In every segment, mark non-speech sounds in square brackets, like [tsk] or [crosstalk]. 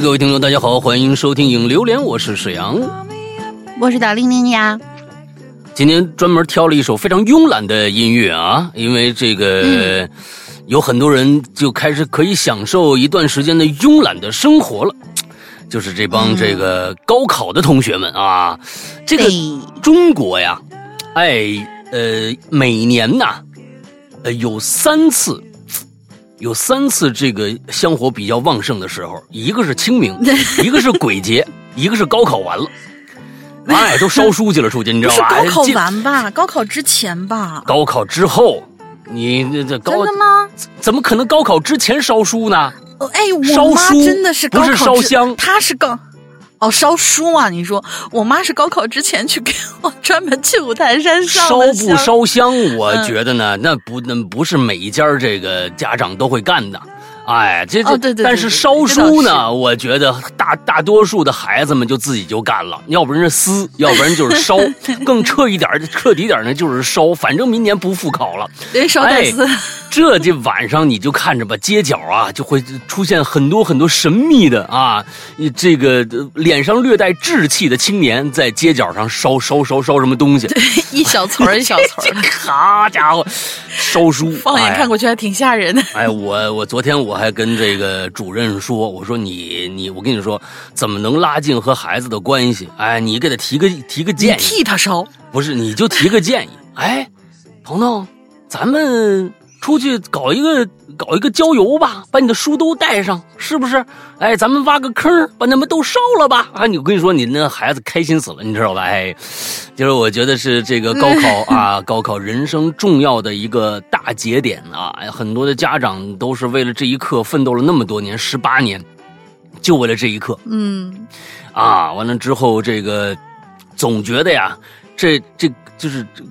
哎，各位听众，大家好，欢迎收听《影榴莲》，我是沈阳，我是大玲玲呀。今天专门挑了一首非常慵懒的音乐啊，因为这个有很多人就开始可以享受一段时间的慵懒的生活了，就是这帮这个高考的同学们啊，这个中国呀，哎呃，每年呐，呃有三次。有三次这个香火比较旺盛的时候，一个是清明，[laughs] 一个是鬼节，一个是高考完了，[laughs] 哎，都烧书去了，出去，你知道吧？高考完吧？高考之前吧？高考之后，你这这高真的吗？怎么可能高考之前烧书呢？哎，我妈真的是不是烧香，她是高。哦，烧书啊！你说我妈是高考之前去给我 [laughs] 专门去五台山烧烧不烧香？我觉得呢，那不那不是每一家这个家长都会干的。哎，这这，但是烧书呢，我觉得大大多数的孩子们就自己就干了，要不然是撕，要不然就是烧，[laughs] 更彻一点、彻底点呢就是烧。反正明年不复考了，连烧带撕。这这晚上你就看着吧，街角啊就会出现很多很多神秘的啊，这个脸上略带稚气的青年在街角上烧烧烧烧什么东西，对，一小撮一小撮好 [laughs] 家伙，烧书，放眼看过去还挺吓人的。哎，我我昨天我还跟这个主任说，我说你你我跟你说，怎么能拉近和孩子的关系？哎，你给他提个提个建议，替他烧，不是你就提个建议。哎，彤彤，咱们。出去搞一个搞一个郊游吧，把你的书都带上，是不是？哎，咱们挖个坑，把他们都烧了吧！啊，你我跟你说，你那孩子开心死了，你知道吧？哎，就是我觉得是这个高考 [laughs] 啊，高考人生重要的一个大节点啊！很多的家长都是为了这一刻奋斗了那么多年，十八年，就为了这一刻。嗯，啊，完了之后，这个总觉得呀，这这就是这。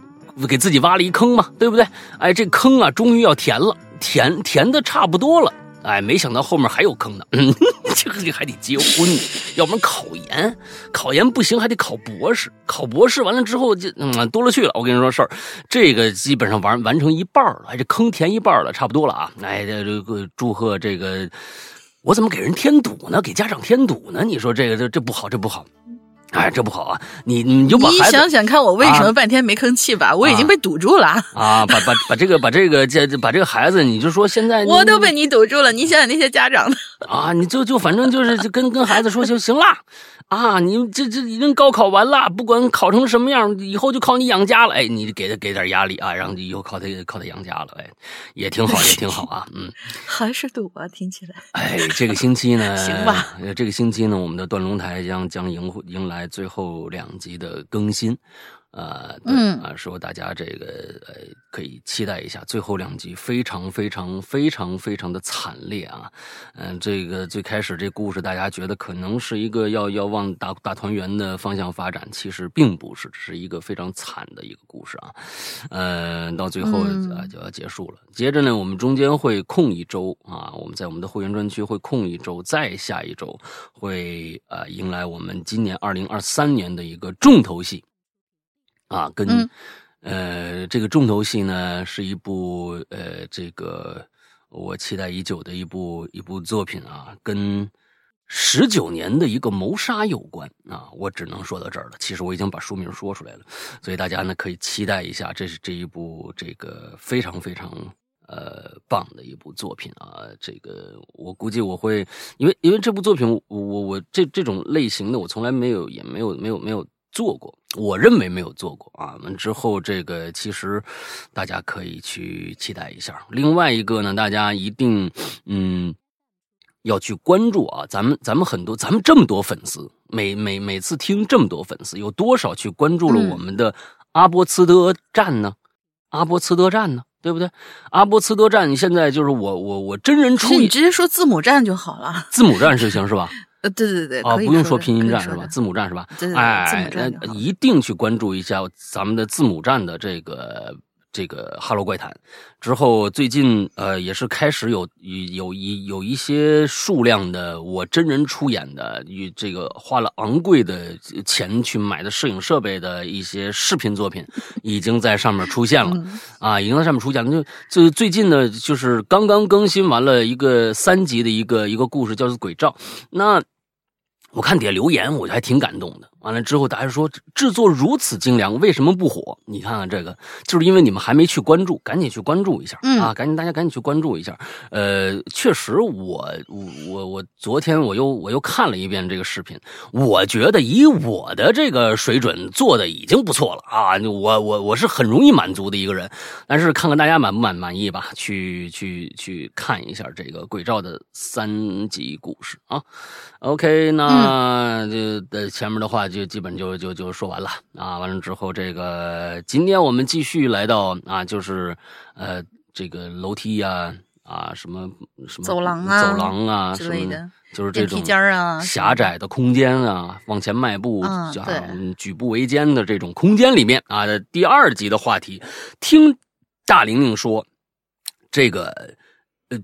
给自己挖了一坑嘛，对不对？哎，这坑啊，终于要填了，填填的差不多了。哎，没想到后面还有坑呢。嗯，[laughs] 这个还得结婚，要不然考研，考研不行还得考博士，考博士完了之后就嗯多了去了。我跟你说事儿，这个基本上完完成一半了，哎，这坑填一半了，差不多了啊。哎，这个祝贺这个，我怎么给人添堵呢？给家长添堵呢？你说这个这这不好，这不好。哎，这不好啊！你你就把你想想看，我为什么半天没吭气吧？我已经被堵住了 [laughs] 啊！把把把这个把这个这把这个孩子，你就说现在我都被你堵住了。你想想那些家长啊，你就就反正就是就跟跟孩子说就行了。啊，你这这已经高考完了，不管考成什么样，以后就靠你养家了。哎，你给他给点压力啊，然后以后靠他靠他养家了。哎，也挺好，也挺好啊。嗯，还是赌啊，听起来。哎，这个星期呢，[laughs] 行吧。这个星期呢，我们的断龙台将将迎迎来最后两集的更新。呃，嗯啊，说大家这个呃可以期待一下，最后两集非常非常非常非常的惨烈啊，嗯，这个最开始这故事大家觉得可能是一个要要往大大团圆的方向发展，其实并不是，是一个非常惨的一个故事啊，呃，到最后啊就要结束了。接着呢，我们中间会空一周啊，我们在我们的会员专区会空一周，再下一周会呃迎来我们今年二零二三年的一个重头戏。啊，跟，呃，这个重头戏呢，是一部呃，这个我期待已久的一部一部作品啊，跟十九年的一个谋杀有关啊，我只能说到这儿了。其实我已经把书名说出来了，所以大家呢可以期待一下，这是这一部这个非常非常呃棒的一部作品啊。这个我估计我会，因为因为这部作品，我我我这这种类型的我从来没有，也没有没有没有。做过，我认为没有做过啊。完之后，这个其实大家可以去期待一下。另外一个呢，大家一定嗯要去关注啊。咱们咱们很多，咱们这么多粉丝，每每每次听这么多粉丝，有多少去关注了我们的阿波茨德站呢？阿波茨德站呢？对不对？阿波茨德站现在就是我我我真人出，你直接说字母站就好了。字母站是行是吧？呃，对对对，啊，不用说拼音站是吧？字母站是吧？哎，那一定去关注一下咱们的字母站的这个这个《哈喽怪谈》之后，最近呃也是开始有有一有一些数量的我真人出演的，与这个花了昂贵的钱去买的摄影设备的一些视频作品，[laughs] 已经在上面出现了啊，已经在上面出现了。就就最近呢，就是刚刚更新完了一个三集的一个一个故事，叫做《鬼照》。那我看底下留言，我还挺感动的。完了之后，大家说制作如此精良，为什么不火？你看看这个，就是因为你们还没去关注，赶紧去关注一下啊！赶紧，大家赶紧去关注一下。呃，确实，我我我我昨天我又我又看了一遍这个视频，我觉得以我的这个水准做的已经不错了啊！我我我是很容易满足的一个人，但是看看大家满不满满意吧。去去去看一下这个鬼照的三集故事啊。OK，那就的前面的话。就基本就就就说完了啊！完了之后，这个今天我们继续来到啊，就是呃，这个楼梯呀啊，什么什么走廊啊，走廊啊之类的，就是这种啊，狭窄的空间啊，往前迈步啊，举步维艰的这种空间里面啊，第二集的话题，听大玲玲说，这个呃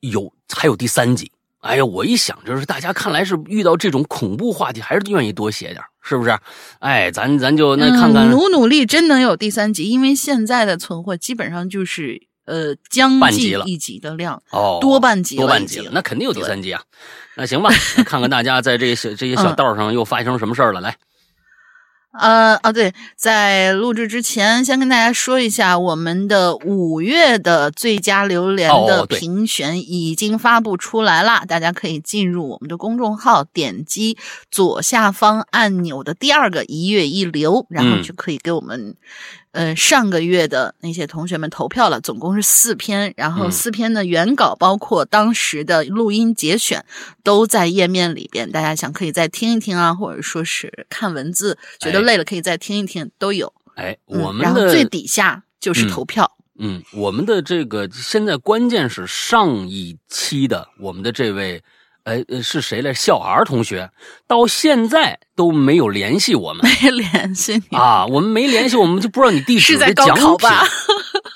有还有第三集。哎呀，我一想，就是大家看来是遇到这种恐怖话题，还是愿意多写点，是不是？哎，咱咱就那看看，努努力，真能有第三集？因为现在的存货基本上就是呃将近一集的量哦，多半集，多半集了，那肯定有第三集啊。那行吧，[laughs] 看看大家在这些小这些小道上又发生什么事儿了，来。呃啊，对，在录制之前，先跟大家说一下，我们的五月的最佳榴莲的评选已经发布出来了，大家可以进入我们的公众号，点击左下方按钮的第二个“一月一流”，然后就可以给我们。呃，上个月的那些同学们投票了，总共是四篇，然后四篇的原稿包括当时的录音节选都在页面里边，大家想可以再听一听啊，或者说是看文字觉得累了可以再听一听都有。哎，我们的然后最底下就是投票。嗯，我们的这个现在关键是上一期的我们的这位。哎，是谁来？小儿同学到现在都没有联系我们，没联系你啊！我们没联系，我们就不知道你地址。是在高考吧？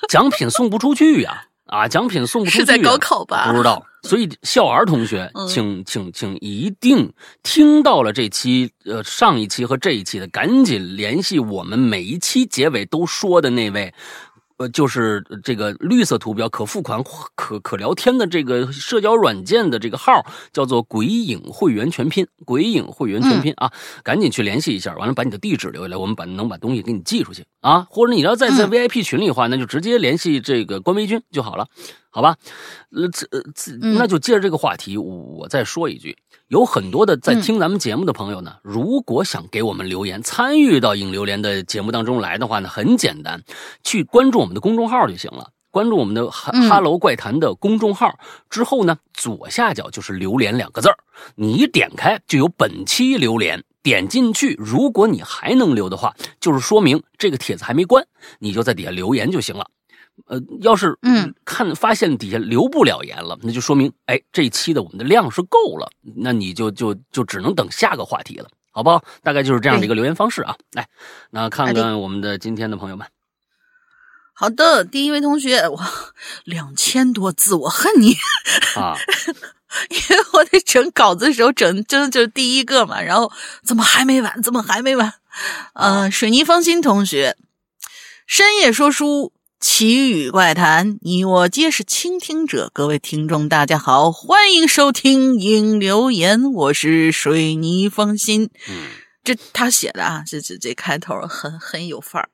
奖品送不出去呀！啊，奖品送不出去。是在高考吧？不知道。[laughs] 所以小 R 同学，请请请，一定听到了这期呃上一期和这一期的，赶紧联系我们每一期结尾都说的那位。呃，就是这个绿色图标可付款、可可聊天的这个社交软件的这个号，叫做“鬼影会员全拼”。鬼影会员全拼啊，赶紧去联系一下，完了把你的地址留下来，我们把能把东西给你寄出去啊。或者你要再在 VIP 群里的话，那就直接联系这个官微君就好了，好吧？呃，这呃，那就接着这个话题，我再说一句。有很多的在听咱们节目的朋友呢，如果想给我们留言，参与到影榴莲的节目当中来的话呢，很简单，去关注我们的公众号就行了。关注我们的哈哈喽怪谈的公众号之后呢，左下角就是榴莲两个字儿，你一点开就有本期榴莲，点进去，如果你还能留的话，就是说明这个帖子还没关，你就在底下留言就行了。呃，要是嗯看发现底下留不了言了，那就说明哎这一期的我们的量是够了，那你就就就只能等下个话题了，好不好？大概就是这样的一个留言方式啊。来，那看看我们的今天的朋友们。好的，第一位同学，哇，两千多字，我恨你啊！[laughs] 因为我在整稿子的时候整，真的就是第一个嘛，然后怎么还没完？怎么还没完？呃，水泥方心同学，深夜说书。奇语怪谈，你我皆是倾听者。各位听众，大家好，欢迎收听《影留言》，我是水泥风心。嗯，这他写的啊，这这这开头很很有范儿。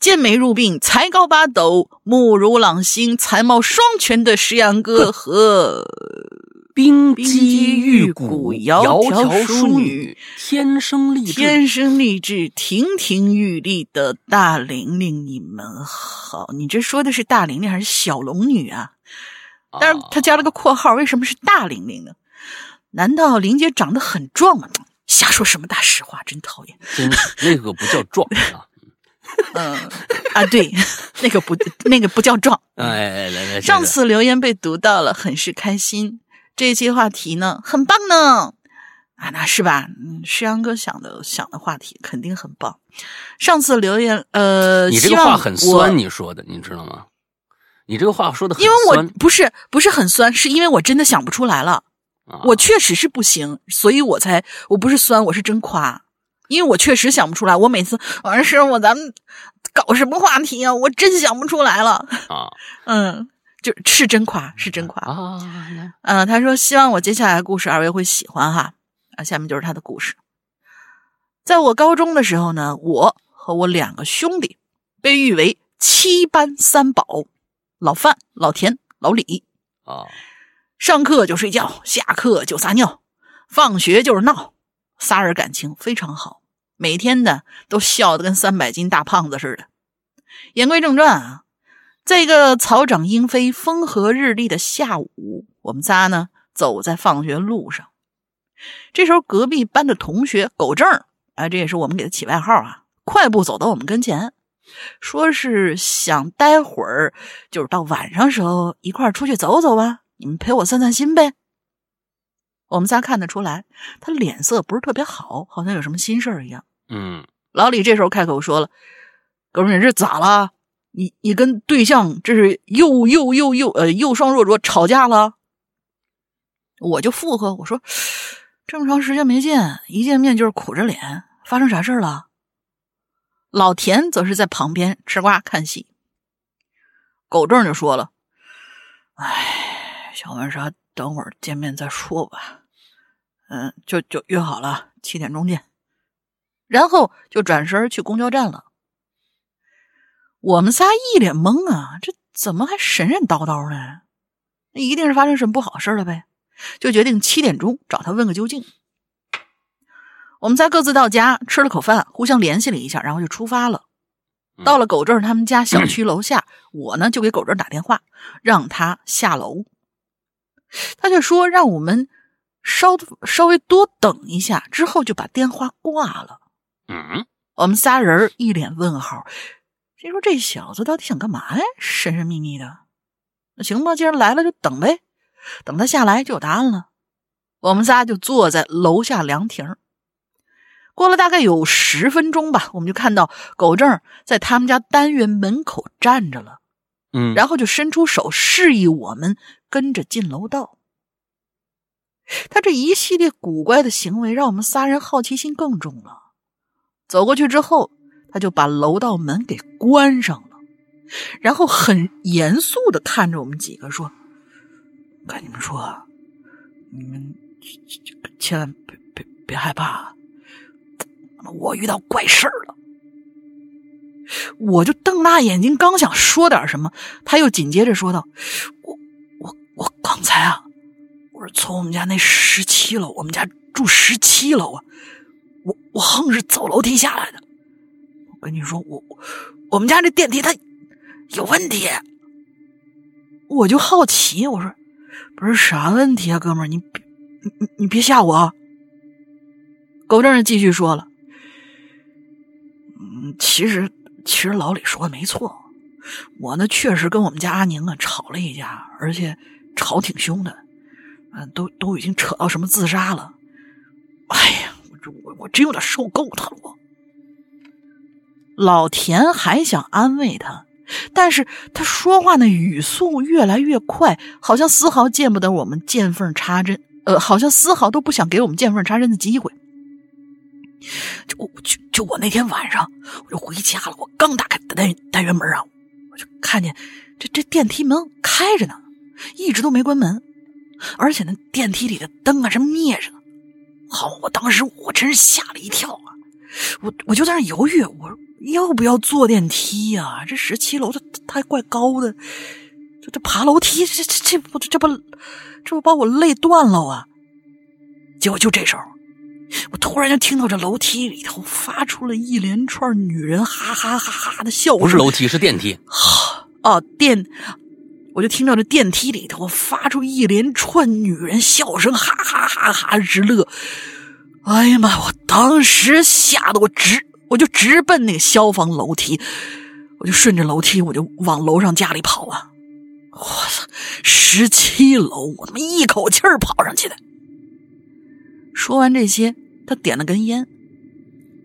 剑眉入鬓，才高八斗，目如朗星，才貌双全的石阳哥和。冰肌玉骨、窈窕淑女、天生丽质、天生丽质、亭亭玉立的大玲玲，你们好。你这说的是大玲玲还是小龙女啊？但是他加了个括号，为什么是大玲玲呢？难道玲姐长得很壮吗？瞎说什么大实话，真讨厌。真那个不叫壮啊。[laughs] 嗯啊，对，那个不，那个不叫壮。哎，来来，上次留言被读到了，很是开心。这一期话题呢，很棒呢。啊，那是吧？嗯，诗阳哥想的想的话题肯定很棒。上次留言，呃，你这个话很酸，你说的，你知道吗？你这个话说的，因为我不是不是很酸，是因为我真的想不出来了。我确实是不行，所以我才我不是酸，我是真夸，因为我确实想不出来。我每次完事我咱们搞什么话题啊？我真想不出来了啊。嗯，就是真夸，是真夸啊。嗯，他说希望我接下来的故事二位会喜欢哈。啊，下面就是他的故事。在我高中的时候呢，我和我两个兄弟被誉为七班三宝：老范、老田、老李。啊，上课就睡觉，下课就撒尿，放学就是闹。仨人感情非常好，每天呢都笑得跟三百斤大胖子似的。言归正传啊，在一个草长莺飞、风和日丽的下午，我们仨呢走在放学路上。这时候，隔壁班的同学狗正，哎，这也是我们给他起外号啊，快步走到我们跟前，说是想待会儿，就是到晚上时候一块出去走走吧，你们陪我散散心呗。我们仨看得出来，他脸色不是特别好，好像有什么心事儿一样。嗯，老李这时候开口说了：“哥们，你这咋了？你你跟对象这是又又又又呃又双若浊吵架了？”我就附和我说。这么长时间没见，一见面就是苦着脸，发生啥事儿了？老田则是在旁边吃瓜看戏。狗正就说了：“哎，小文啥，等会儿见面再说吧。嗯，就就约好了七点钟见。”然后就转身去公交站了。我们仨一脸懵啊，这怎么还神神叨叨呢？那一定是发生什么不好事了呗。就决定七点钟找他问个究竟。我们仨各自到家吃了口饭，互相联系了一下，然后就出发了。到了狗正他们家小区楼下，我呢就给狗正打电话，让他下楼。他就说让我们稍稍微多等一下，之后就把电话挂了。嗯，我们仨人一脸问号，心说这小子到底想干嘛呀？神神秘秘的。那行吧，既然来了就等呗。等他下来就有答案了，我们仨就坐在楼下凉亭。过了大概有十分钟吧，我们就看到狗正在他们家单元门口站着了，嗯，然后就伸出手示意我们跟着进楼道。他这一系列古怪的行为让我们仨人好奇心更重了。走过去之后，他就把楼道门给关上了，然后很严肃的看着我们几个说。跟你们说，你们千万别别别害怕，我遇到怪事儿了。我就瞪大眼睛，刚想说点什么，他又紧接着说道：“我我我刚才啊，我是从我们家那十七楼，我们家住十七楼啊，我我横是走楼梯下来的。我跟你说，我我们家这电梯它有问题，我就好奇，我说。”不是啥问题啊，哥们儿，你你你你别吓我。狗正继续说了，嗯，其实其实老李说的没错，我呢确实跟我们家阿宁啊吵了一架，而且吵挺凶的，嗯，都都已经扯到什么自杀了。哎呀，我我我真有点受够他了。我老田还想安慰他。但是他说话那语速越来越快，好像丝毫见不得我们见缝插针，呃，好像丝毫都不想给我们见缝插针的机会。就就就我那天晚上，我就回家了，我刚打开单单元门啊，我就看见这这电梯门开着呢，一直都没关门，而且那电梯里的灯啊是灭着的。好，我当时我真是吓了一跳啊，我我就在那犹豫，我。要不要坐电梯呀？这十七楼这它怪高的，这这爬楼梯这这这不这不这不把我累断了啊！结果就这时候，我突然就听到这楼梯里头发出了一连串女人哈哈哈哈的笑声。不是楼梯，是电梯。哈哦电，我就听到这电梯里头发出一连串女人笑声，哈哈哈哈直乐。哎呀妈！我当时吓得我直。我就直奔那个消防楼梯，我就顺着楼梯，我就往楼上家里跑啊！我操，十七楼，我他妈一口气儿跑上去的。说完这些，他点了根烟，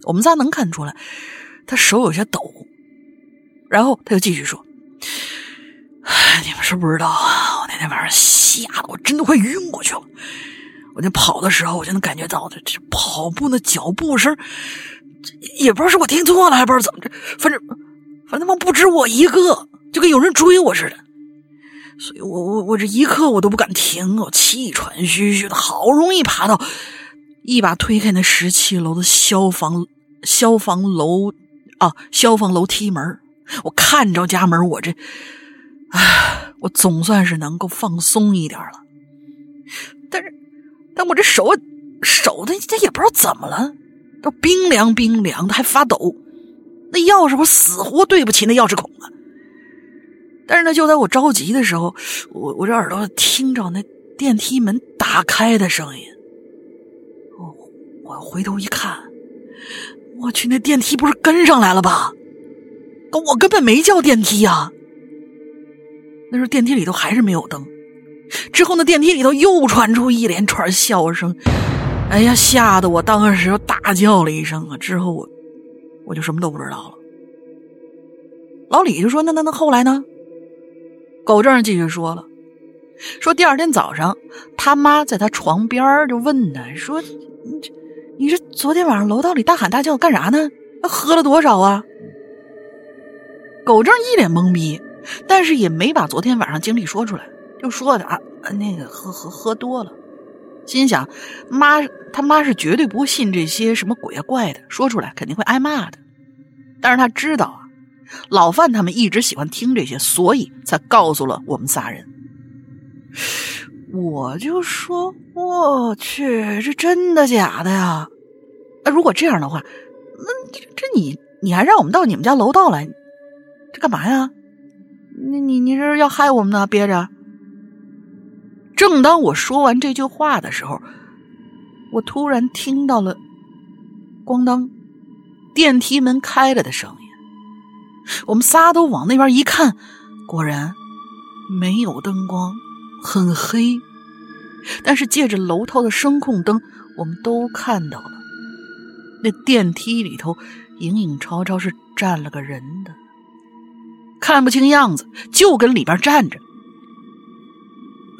我们仨能看出来，他手有些抖。然后他又继续说：“你们是不知道啊，我那天晚上吓得我真的快晕过去了。我那跑的时候，我就能感觉到这这跑步的脚步声，也不知道是我听错了，还不知道怎么着，反正反正他妈不止我一个，就跟有人追我似的。所以我我我这一刻我都不敢停，我气喘吁吁的，好容易爬到，一把推开那十七楼的消防消防楼啊消防楼梯门。”我看着家门，我这，唉，我总算是能够放松一点了。但是，但我这手手的，这也不知道怎么了，都冰凉冰凉的，还发抖。那钥匙我死活对不起那钥匙孔啊！但是呢，就在我着急的时候，我我这耳朵听着那电梯门打开的声音。我我回头一看，我去，那电梯不是跟上来了吧？我根本没叫电梯呀！那时候电梯里头还是没有灯。之后那电梯里头又传出一连串笑声，哎呀，吓得我当时就大叫了一声啊！之后我我就什么都不知道了。老李就说：“那那那后来呢？”狗正继续说了：“说第二天早上，他妈在他床边就问他说：‘你这你这昨天晚上楼道里大喊大叫干啥呢？喝了多少啊？’”狗正一脸懵逼，但是也没把昨天晚上经历说出来，就说的啊，那个喝喝喝多了，心想妈他妈是绝对不信这些什么鬼啊怪的，说出来肯定会挨骂的。但是他知道啊，老范他们一直喜欢听这些，所以才告诉了我们仨人。我就说我去，这真的假的呀？那如果这样的话，那这你你还让我们到你们家楼道来？这干嘛呀？你你你这是要害我们呢？憋着。正当我说完这句话的时候，我突然听到了“咣当”电梯门开了的声音。我们仨都往那边一看，果然没有灯光，很黑。但是借着楼头的声控灯，我们都看到了那电梯里头影影绰绰是站了个人的。看不清样子，就跟里边站着。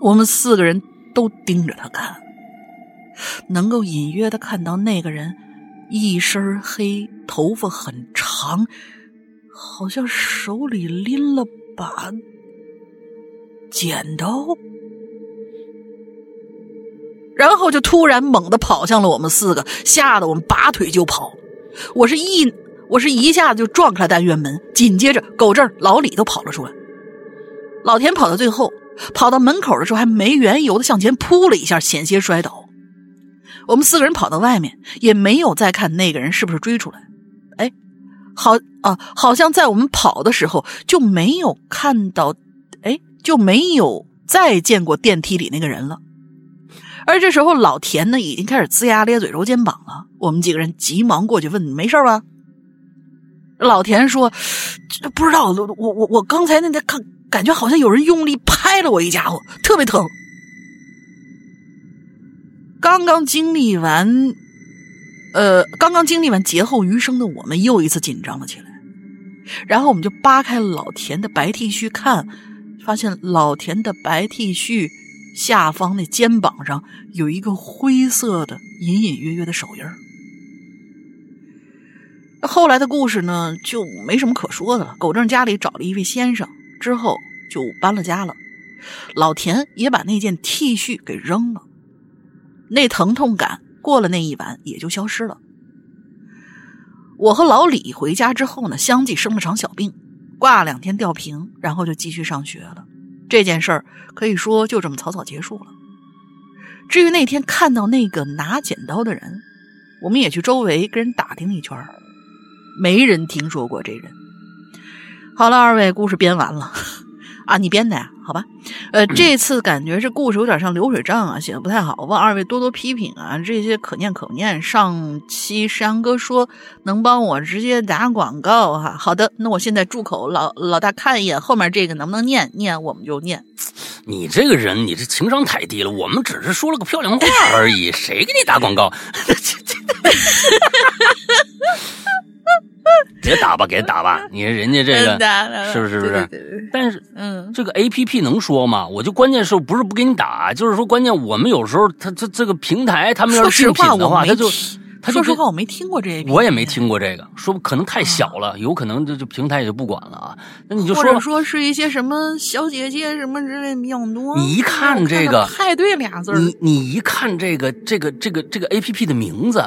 我们四个人都盯着他看，能够隐约的看到那个人一身黑，头发很长，好像手里拎了把剪刀，然后就突然猛地跑向了我们四个，吓得我们拔腿就跑。我是一。我是一下子就撞开了单元门，紧接着狗正、老李都跑了出来。老田跑到最后，跑到门口的时候还没缘由的向前扑了一下，险些摔倒。我们四个人跑到外面，也没有再看那个人是不是追出来。哎，好啊，好像在我们跑的时候就没有看到，哎，就没有再见过电梯里那个人了。而这时候，老田呢已经开始龇牙咧嘴、揉肩膀了。我们几个人急忙过去问：“没事吧？”老田说：“不知道，我我我刚才那那看，感觉好像有人用力拍了我一家伙，特别疼。刚刚经历完，呃，刚刚经历完劫后余生的我们又一次紧张了起来。然后我们就扒开老田的白 T 恤看，发现老田的白 T 恤下方那肩膀上有一个灰色的、隐隐约约的手印。”后来的故事呢，就没什么可说的了。狗正家里找了一位先生，之后就搬了家了。老田也把那件 T 恤给扔了，那疼痛感过了那一晚也就消失了。我和老李回家之后呢，相继生了场小病，挂两天吊瓶，然后就继续上学了。这件事儿可以说就这么草草结束了。至于那天看到那个拿剪刀的人，我们也去周围跟人打听了一圈没人听说过这人。好了，二位，故事编完了啊，你编的呀？好吧，呃，这次感觉这故事有点像流水账啊，写的不太好，望二位多多批评啊。这些可念可念。上期山哥说能帮我直接打广告哈，好的，那我现在住口，老老大看一眼后面这个能不能念？念我们就念。你这个人，你这情商太低了。我们只是说了个漂亮话而已，谁给你打广告？哈哈哈 [laughs] 别打吧，给打吧！你说人家这个是不是？是不是？但是，嗯，这个 A P P 能说吗？我就关键是不是不给你打，就是说关键我们有时候他这这个平台他们要是竞品的话，他就。他说实话，我没听过这个，我也没听过这个。说可能太小了，有可能这这平台也就不管了啊。那你就说，或者说是一些什么小姐姐什么之类比较多。你一看这个“派对”俩字你你一看这个这个这个这个 A P P 的名字，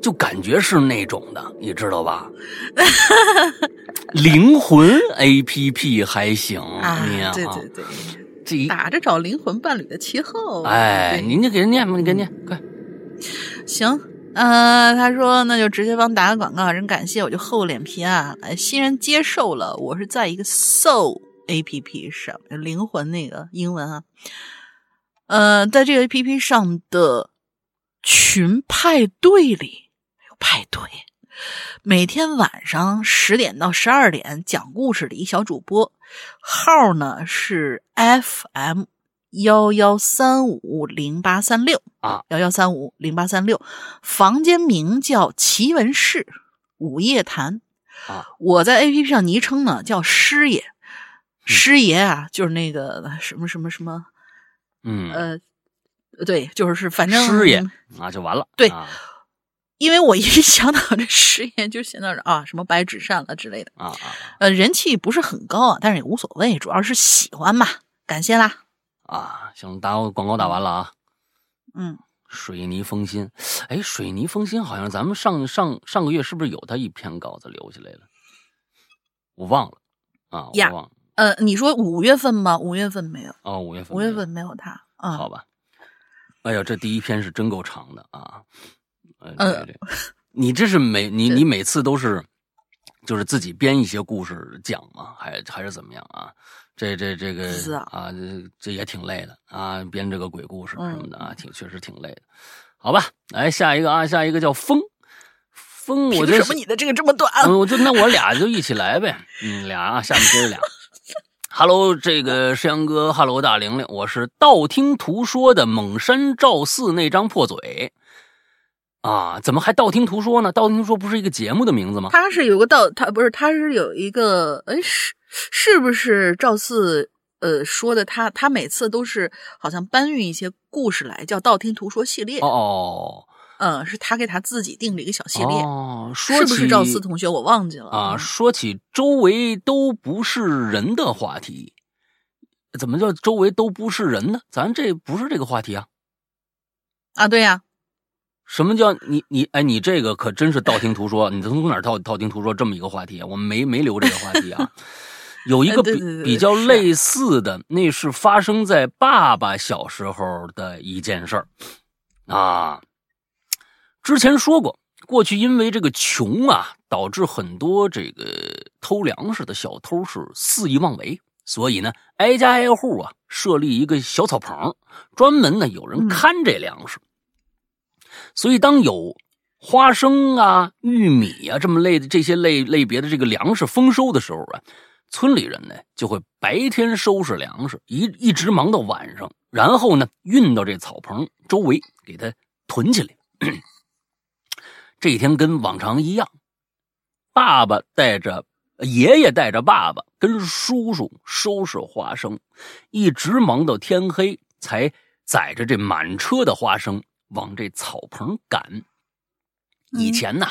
就感觉是那种的，你知道吧？[laughs] 灵魂 A P P 还行，啊，对对对，这打着找灵魂伴侣的旗号。哎，您就给人念吧，你给念快。行。嗯，他说那就直接帮打个广告，真感谢，我就厚脸皮啊，欣然接受了。我是在一个 Soul A P P 上，灵魂那个英文啊，呃，在这个 A P P 上的群派对里有派对，每天晚上十点到十二点讲故事的一小主播，号呢是 F M。幺幺三五零八三六啊，幺幺三五零八三六，房间名叫奇闻室午夜谈啊。我在 A P P 上昵称呢叫师爷，师爷啊，就是那个什么什么什么，嗯呃，对，就是是反正师爷啊就完了。对，因为我一想到这师爷，就想到啊什么白纸扇了之类的啊啊，呃，人气不是很高啊，但是也无所谓，主要是喜欢嘛。感谢啦。啊，行，打广告打完了啊。嗯，水泥封心，哎，水泥封心好像咱们上上上个月是不是有他一篇稿子留下来了？我忘了啊，我忘了。呃，你说五月份吗？五月份没有。哦，五月份。五月份没有他。啊，好吧。哎呀，这第一篇是真够长的啊。嗯，你这是每你你每次都是就是自己编一些故事讲吗？还还是怎么样啊？这这这个啊，这这也挺累的啊，编这个鬼故事什么的啊，挺确实挺累的。好吧，来下一个啊，下一个叫风风，我为什么你的这个这么短？我就那我俩就一起来呗，嗯，俩啊，下面接着俩。Hello，这个山羊哥，Hello 大玲玲，我是道听途说的蒙山赵四那张破嘴啊，怎么还道听途说呢？道听途说不是一个节目的名字吗？他是有个道，他不是，他是有一个，哎是。是不是赵四呃说的？他他每次都是好像搬运一些故事来，叫道听途说系列。哦，嗯，是他给他自己定了一个小系列。哦，是不是赵四同学？我忘记了啊。说起周围都不是人的话题，怎么叫周围都不是人呢？咱这不是这个话题啊。啊，对呀。什么叫你你哎？你这个可真是道听途说。你从哪道道听途说这么一个话题？我们没没留这个话题啊。有一个比比较类似的，那是发生在爸爸小时候的一件事儿啊。之前说过，过去因为这个穷啊，导致很多这个偷粮食的小偷是肆意妄为，所以呢，挨家挨户啊设立一个小草棚，专门呢有人看这粮食。所以当有花生啊、玉米啊这么类的这些类类别的这个粮食丰收的时候啊。村里人呢，就会白天收拾粮食，一一直忙到晚上，然后呢，运到这草棚周围给它囤起来。[clears throat] 这一天跟往常一样，爸爸带着爷爷带着爸爸跟叔叔收拾花生，一直忙到天黑，才载着这满车的花生往这草棚赶。以前呢。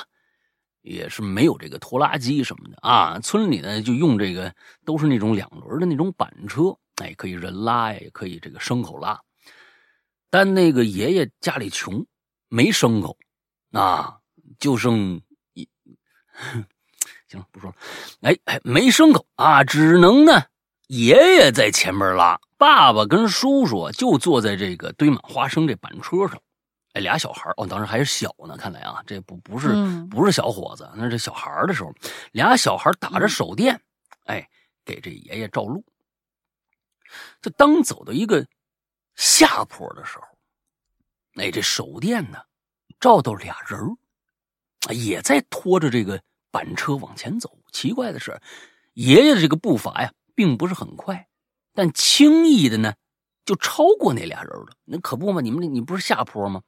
也是没有这个拖拉机什么的啊，村里呢就用这个，都是那种两轮的那种板车，哎，可以人拉呀，也可以这个牲口拉。但那个爷爷家里穷，没牲口，啊，就剩一，[laughs] 行了，不说了。哎哎，没牲口啊，只能呢，爷爷在前面拉，爸爸跟叔叔就坐在这个堆满花生这板车上。俩小孩哦，当时还是小呢。看来啊，这不不是不是小伙子，那是小孩的时候，俩小孩打着手电，哎，给这爷爷照路。就当走到一个下坡的时候，哎，这手电呢，照到俩人也在拖着这个板车往前走。奇怪的是，爷爷的这个步伐呀，并不是很快，但轻易的呢，就超过那俩人了。那可不嘛，你们你不是下坡吗？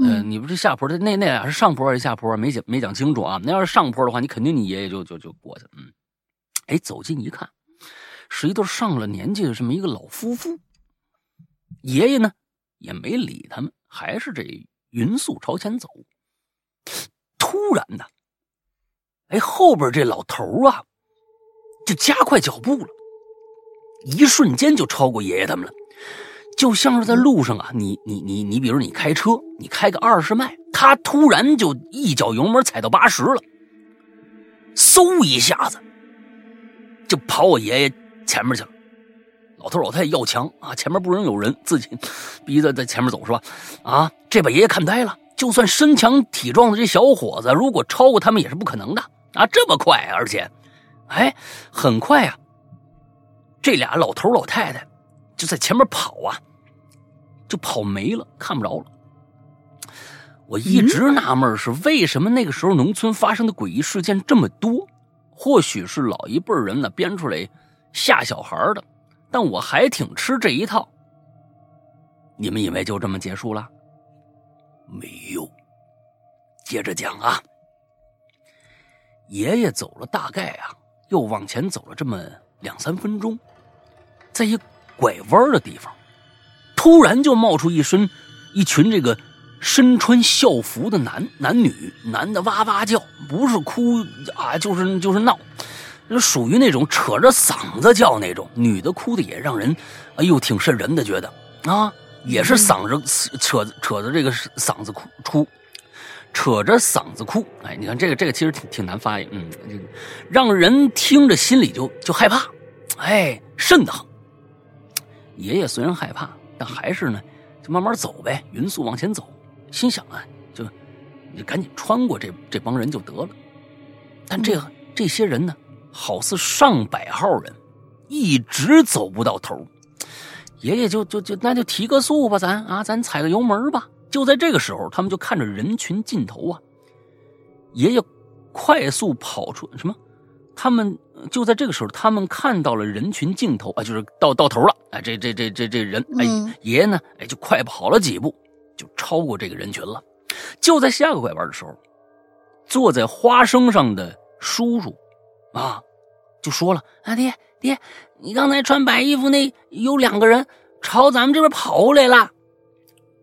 嗯，你不是下坡，那那俩是上坡还是下坡？没讲没讲清楚啊。那要是上坡的话，你肯定你爷爷就就就过去。嗯，哎，走近一看，是一对上了年纪的这么一个老夫妇。爷爷呢也没理他们，还是这匀速朝前走。突然呢，哎，后边这老头啊就加快脚步了，一瞬间就超过爷爷他们了。就像是在路上啊，你你你你，比如你开车，你开个二十迈，他突然就一脚油门踩到八十了，嗖一下子就跑我爷爷前面去了。老头老太太要强啊，前面不能有人，自己逼着在前面走是吧？啊，这把爷爷看呆了。就算身强体壮的这小伙子，如果超过他们也是不可能的啊！这么快，而且，哎，很快啊，这俩老头老太太就在前面跑啊。就跑没了，看不着了。我一直纳闷是为什么那个时候农村发生的诡异事件这么多？或许是老一辈人呢编出来吓小孩的，但我还挺吃这一套。你们以为就这么结束了？没有，接着讲啊。爷爷走了大概啊，又往前走了这么两三分钟，在一拐弯的地方。突然就冒出一身一群这个身穿校服的男男女，男的哇哇叫，不是哭啊，就是就是闹，属于那种扯着嗓子叫那种。女的哭的也让人，哎呦，挺瘆人的，觉得啊，也是嗓子扯扯着这个嗓子哭哭，扯着嗓子哭。哎，你看这个这个其实挺挺难发音，嗯，让人听着心里就就害怕，哎，瘆得慌。爷爷虽然害怕。但还是呢，就慢慢走呗，匀速往前走。心想啊，就你赶紧穿过这这帮人就得了。但这这些人呢，好似上百号人，一直走不到头。爷爷就就就那就提个速吧，咱啊，咱踩个油门吧。就在这个时候，他们就看着人群尽头啊，爷爷快速跑出什么？他们就在这个时候，他们看到了人群尽头啊，就是到到头了。哎，这这这这这人，哎，爷爷呢？哎，就快跑了几步，就超过这个人群了。就在下个拐弯的时候，坐在花生上的叔叔啊，就说了：“啊，爹爹，你刚才穿白衣服那有两个人朝咱们这边跑过来了。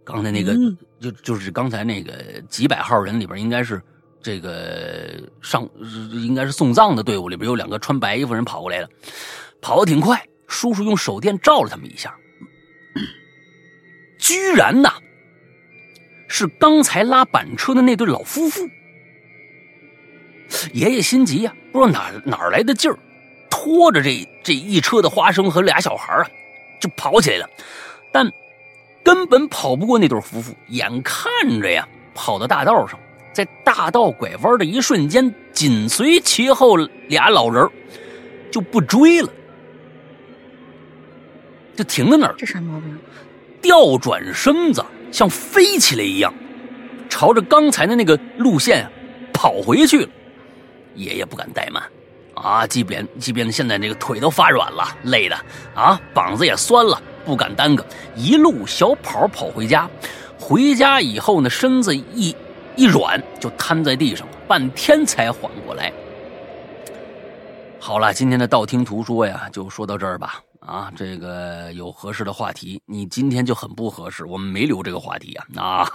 刚才那个就就是刚才那个几百号人里边，应该是。”这个上应该是送葬的队伍里边有两个穿白衣服人跑过来了，跑得挺快。叔叔用手电照了他们一下，居然呐是刚才拉板车的那对老夫妇。爷爷心急呀，不知道哪哪来的劲儿，拖着这这一车的花生和俩小孩啊，就跑起来了。但根本跑不过那对夫妇，眼看着呀，跑到大道上。在大道拐弯的一瞬间，紧随其后俩老人就不追了，就停在那儿。这啥毛病？调转身子，像飞起来一样，朝着刚才的那个路线跑回去了。爷爷不敢怠慢啊，即便即便现在这个腿都发软了，累的啊，膀子也酸了，不敢耽搁，一路小跑跑回家。回家以后呢，身子一。一软就瘫在地上，半天才缓过来。好了，今天的道听途说呀，就说到这儿吧。啊，这个有合适的话题，你今天就很不合适，我们没留这个话题呀。啊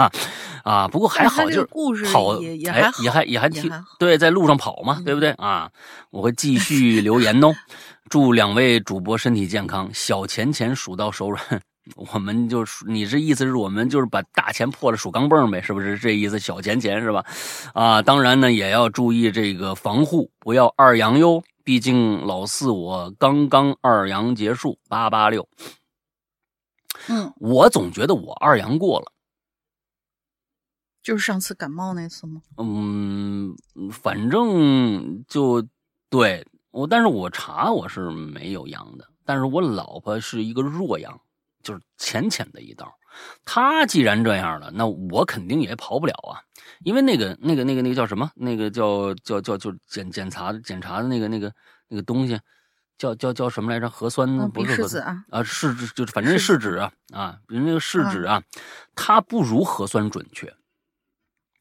啊，不过还好，就是跑也也还也还也还挺对，在路上跑嘛，对不对啊？我会继续留言哦。[laughs] 祝两位主播身体健康，小钱钱数到手软。我们就你这意思是我们就是把大钱破了数钢镚呗，是不是这意思？小钱钱是吧？啊，当然呢也要注意这个防护，不要二阳哟。毕竟老四我刚刚二阳结束，八八六。嗯，我总觉得我二阳过了，就是上次感冒那次吗？嗯，反正就对我，但是我查我是没有阳的，但是我老婆是一个弱阳。就是浅浅的一道，他既然这样了，那我肯定也跑不了啊，因为那个、那个、那个、那个叫什么？那个叫叫叫就检检查检查的那个、那个、那个东西，叫叫叫什么来着？核酸不是核酸啊啊，试纸就是反正试纸啊啊，比如那个试纸啊，它不如核酸准确。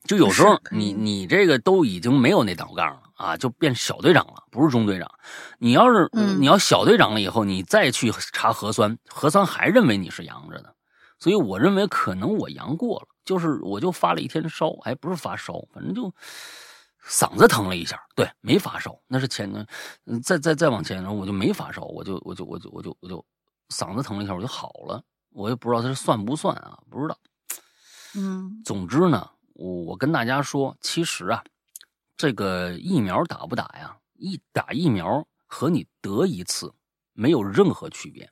就有时候你你这个都已经没有那道杠了啊，就变小队长了，不是中队长。你要是你要小队长了以后，你再去查核酸，核酸还认为你是阳着的。所以我认为可能我阳过了，就是我就发了一天烧，哎不是发烧，反正就。嗓子疼了一下，对，没发烧，那是前呢，再再再往前，我就没发烧，我就我就我就我就我就嗓子疼了一下，我就好了，我也不知道它是算不算啊，不知道。嗯，总之呢，我我跟大家说，其实啊，这个疫苗打不打呀？一打疫苗和你得一次没有任何区别，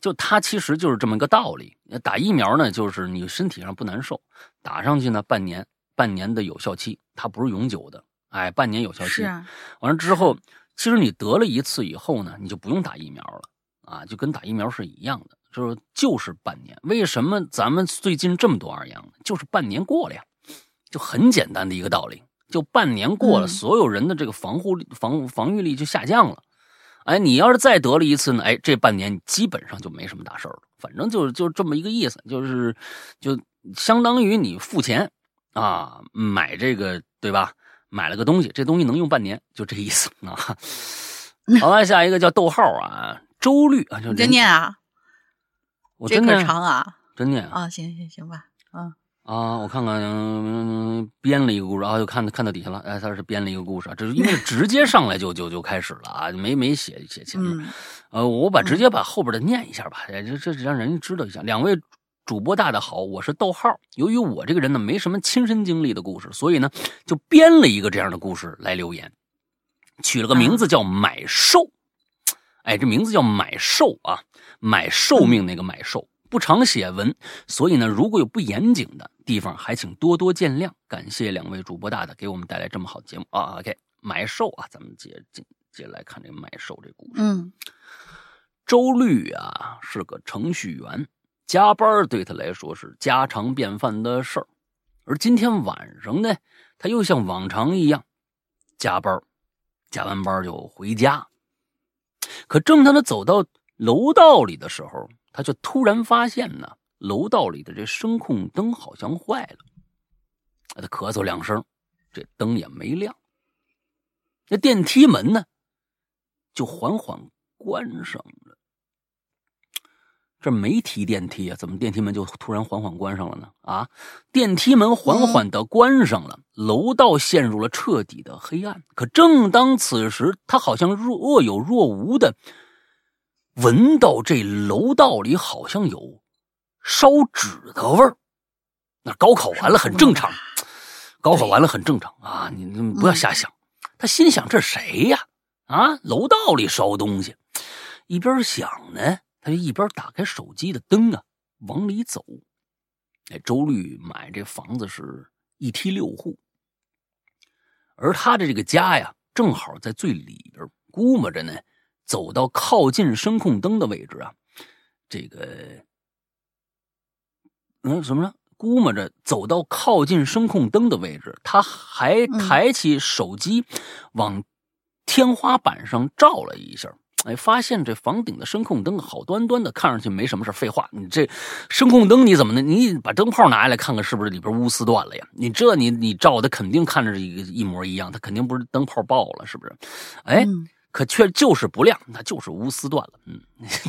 就它其实就是这么一个道理。打疫苗呢，就是你身体上不难受，打上去呢，半年。半年的有效期，它不是永久的，哎，半年有效期。是啊。完了之后，其实你得了一次以后呢，你就不用打疫苗了啊，就跟打疫苗是一样的，就是就是半年。为什么咱们最近这么多二阳呢？就是半年过了呀，就很简单的一个道理，就半年过了，所有人的这个防护力防防御力就下降了。哎，你要是再得了一次呢，哎，这半年基本上就没什么大事了。反正就是就这么一个意思，就是就相当于你付钱。啊，买这个对吧？买了个东西，这东西能用半年，就这意思啊。[laughs] 好了，下一个叫逗号啊，周律啊，就真念啊，我真念长啊，真念啊，行行行吧，嗯啊，我看看编了一个故事啊，就看看到底下了，哎，他是编了一个故事，这是因为直接上来就就就开始了啊，没没写写前面，呃，我把直接把后边的念一下吧，这这让人家知道一下，两位。主播大大好，我是逗号。由于我这个人呢没什么亲身经历的故事，所以呢就编了一个这样的故事来留言，取了个名字叫买寿。哎，这名字叫买寿啊，买寿命那个买寿。不常写文，所以呢如果有不严谨的地方，还请多多见谅。感谢两位主播大大给我们带来这么好的节目啊。OK，买寿啊，咱们接接接来看这买寿这故事。嗯，周律啊是个程序员。加班对他来说是家常便饭的事儿，而今天晚上呢，他又像往常一样加班，加完班就回家。可正当他走到楼道里的时候，他就突然发现呢，楼道里的这声控灯好像坏了。他咳嗽两声，这灯也没亮。那电梯门呢，就缓缓关上了。这没提电梯啊，怎么电梯门就突然缓缓关上了呢？啊，电梯门缓缓的关上了，楼道陷入了彻底的黑暗。可正当此时，他好像若有若无的闻到这楼道里好像有烧纸的味儿。那高考完了很正常，高考完了很正常啊！你不要瞎想。他心想：这谁呀？啊，楼道里烧东西。一边想呢。他就一边打开手机的灯啊，往里走。哎，周律买这房子是一梯六户，而他的这个家呀，正好在最里边。估摸着呢，走到靠近声控灯的位置啊，这个嗯什么呢？估摸着走到靠近声控灯的位置，他还抬起手机往天花板上照了一下。哎，发现这房顶的声控灯好端端的，看上去没什么事废话，你这声控灯你怎么的？你把灯泡拿下来看看，是不是里边钨丝断了呀？你这你你照的肯定看着一一模一样，它肯定不是灯泡爆了，是不是？哎，可却就是不亮，那就是钨丝断了。嗯，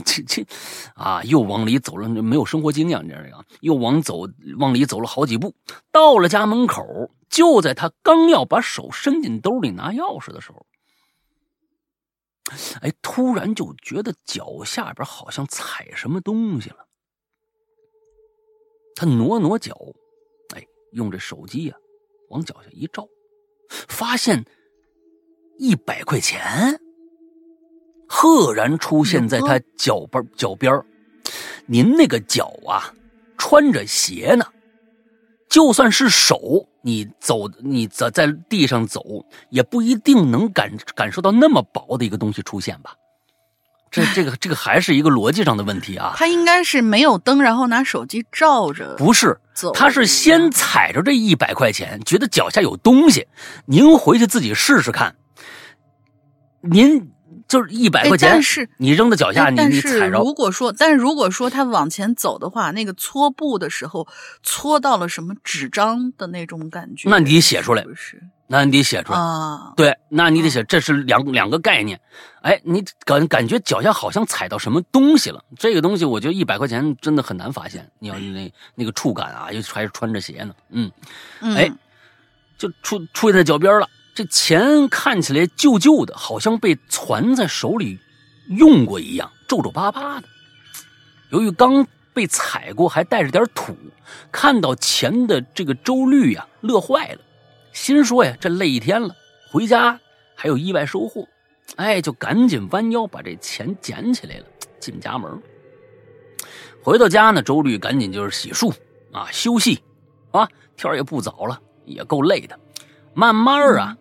这这啊，又往里走了，没有生活经验，你知道吗？又往走往里走了好几步，到了家门口，就在他刚要把手伸进兜里拿钥匙的时候。哎，突然就觉得脚下边好像踩什么东西了。他挪挪脚，哎，用这手机呀往脚下一照，发现一百块钱赫然出现在他脚边脚边您那个脚啊，穿着鞋呢，就算是手。你走，你在在地上走，也不一定能感感受到那么薄的一个东西出现吧？这这个这个还是一个逻辑上的问题啊。他应该是没有灯，然后拿手机照着。不是，他是先踩着这一百块钱，觉得脚下有东西。您回去自己试试看。您就是一百块钱，但是你扔到脚下，你你踩着。如果说，但是如果说他往前走的话，那个搓布的时候搓到了什么纸张的那种感觉，那你得写出来，不是？那你得写出来啊。对，那你得写，这是两两个概念。哎，你感感觉脚下好像踩到什么东西了，这个东西我觉得一百块钱真的很难发现。你要那那个触感啊，又还是穿着鞋呢，嗯，哎，就出出现在脚边了。这钱看起来旧旧的，好像被攥在手里用过一样，皱皱巴巴的。由于刚被踩过，还带着点土，看到钱的这个周律呀，乐坏了，心说呀，这累一天了，回家还有意外收获，哎，就赶紧弯腰把这钱捡起来了，进家门。回到家呢，周律赶紧就是洗漱啊，休息啊，天也不早了，也够累的，慢慢啊。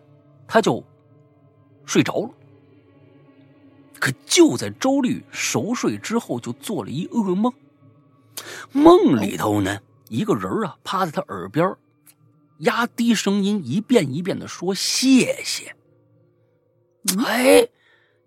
他就睡着了，可就在周律熟睡之后，就做了一噩梦。梦里头呢，一个人啊趴在他耳边，压低声音一遍一遍的说：“谢谢。”哎，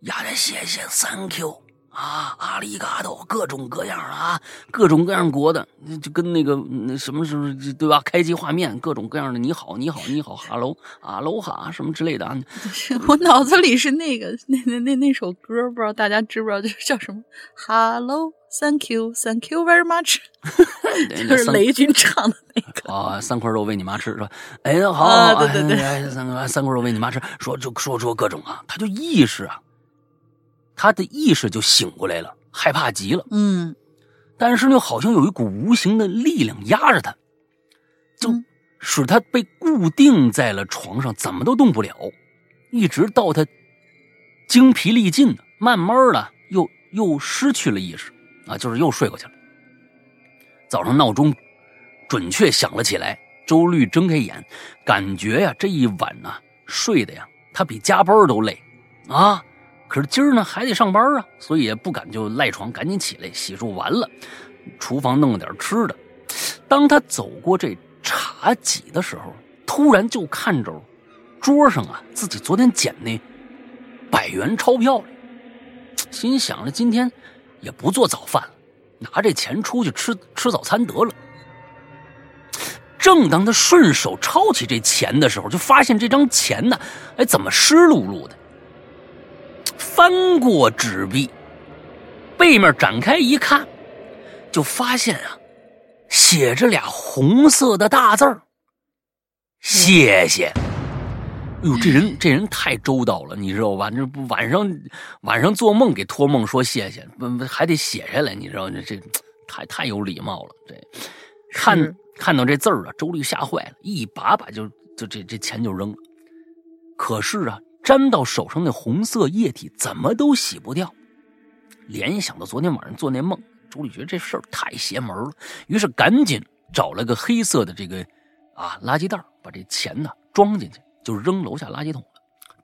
压的谢谢，Thank you。啊，阿里嘎多，各种各样啊，各种各样国的，就跟那个那什么时候对吧？开机画面，各种各样的你好，你好，你好，[laughs] 哈喽，啊喽哈什么之类的啊。[laughs] 我脑子里是那个那那那那首歌，不知道大家知不知道，就是叫什么？Hello，Thank [laughs] you，Thank you very much，就是雷军唱的那个。啊，三块肉喂你妈吃是吧？哎，好，对对对，三块三块肉喂你妈吃，说就说说各种啊，他就意识啊。他的意识就醒过来了，害怕极了。嗯，但是呢，好像有一股无形的力量压着他，就使他被固定在了床上，怎么都动不了。一直到他精疲力尽的，慢慢的又又失去了意识啊，就是又睡过去了。早上闹钟准确响了起来，周律睁开眼，感觉呀，这一晚呢睡的呀，他比加班都累啊。可是今儿呢还得上班啊，所以也不敢就赖床，赶紧起来洗漱完了，厨房弄了点吃的。当他走过这茶几的时候，突然就看着桌上啊自己昨天捡那百元钞票心想着今天也不做早饭了，拿这钱出去吃吃早餐得了。正当他顺手抄起这钱的时候，就发现这张钱呢，哎，怎么湿漉漉的？翻过纸币，背面展开一看，就发现啊，写着俩红色的大字儿“谢谢”。哎呦，这人这人太周到了，你知道吧？这不晚上晚上做梦给托梦说谢谢，不不还得写下来，你知道这这太太有礼貌了。这看看到这字儿啊，周律吓坏了，一把把就就这这钱就扔了。可是啊。沾到手上那红色液体怎么都洗不掉，联想到昨天晚上做那梦，周丽觉得这事儿太邪门了，于是赶紧找了个黑色的这个啊垃圾袋，把这钱呢装进去，就扔楼下垃圾桶了。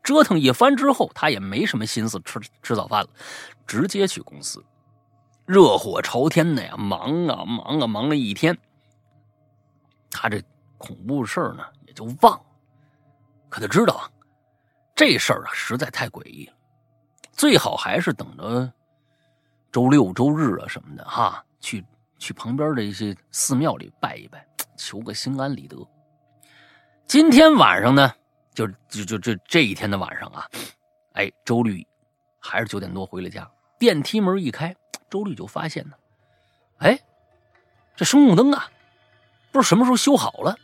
折腾一番之后，他也没什么心思吃吃早饭了，直接去公司，热火朝天的呀，忙啊忙啊忙了一天，他这恐怖事儿呢也就忘了，可他知道啊。这事儿啊，实在太诡异了，最好还是等着周六周日啊什么的哈，去去旁边的一些寺庙里拜一拜，求个心安理得。今天晚上呢，就就就这这一天的晚上啊，哎，周律还是九点多回了家，电梯门一开，周律就发现呢，哎，这声控灯啊，不知什么时候修好了，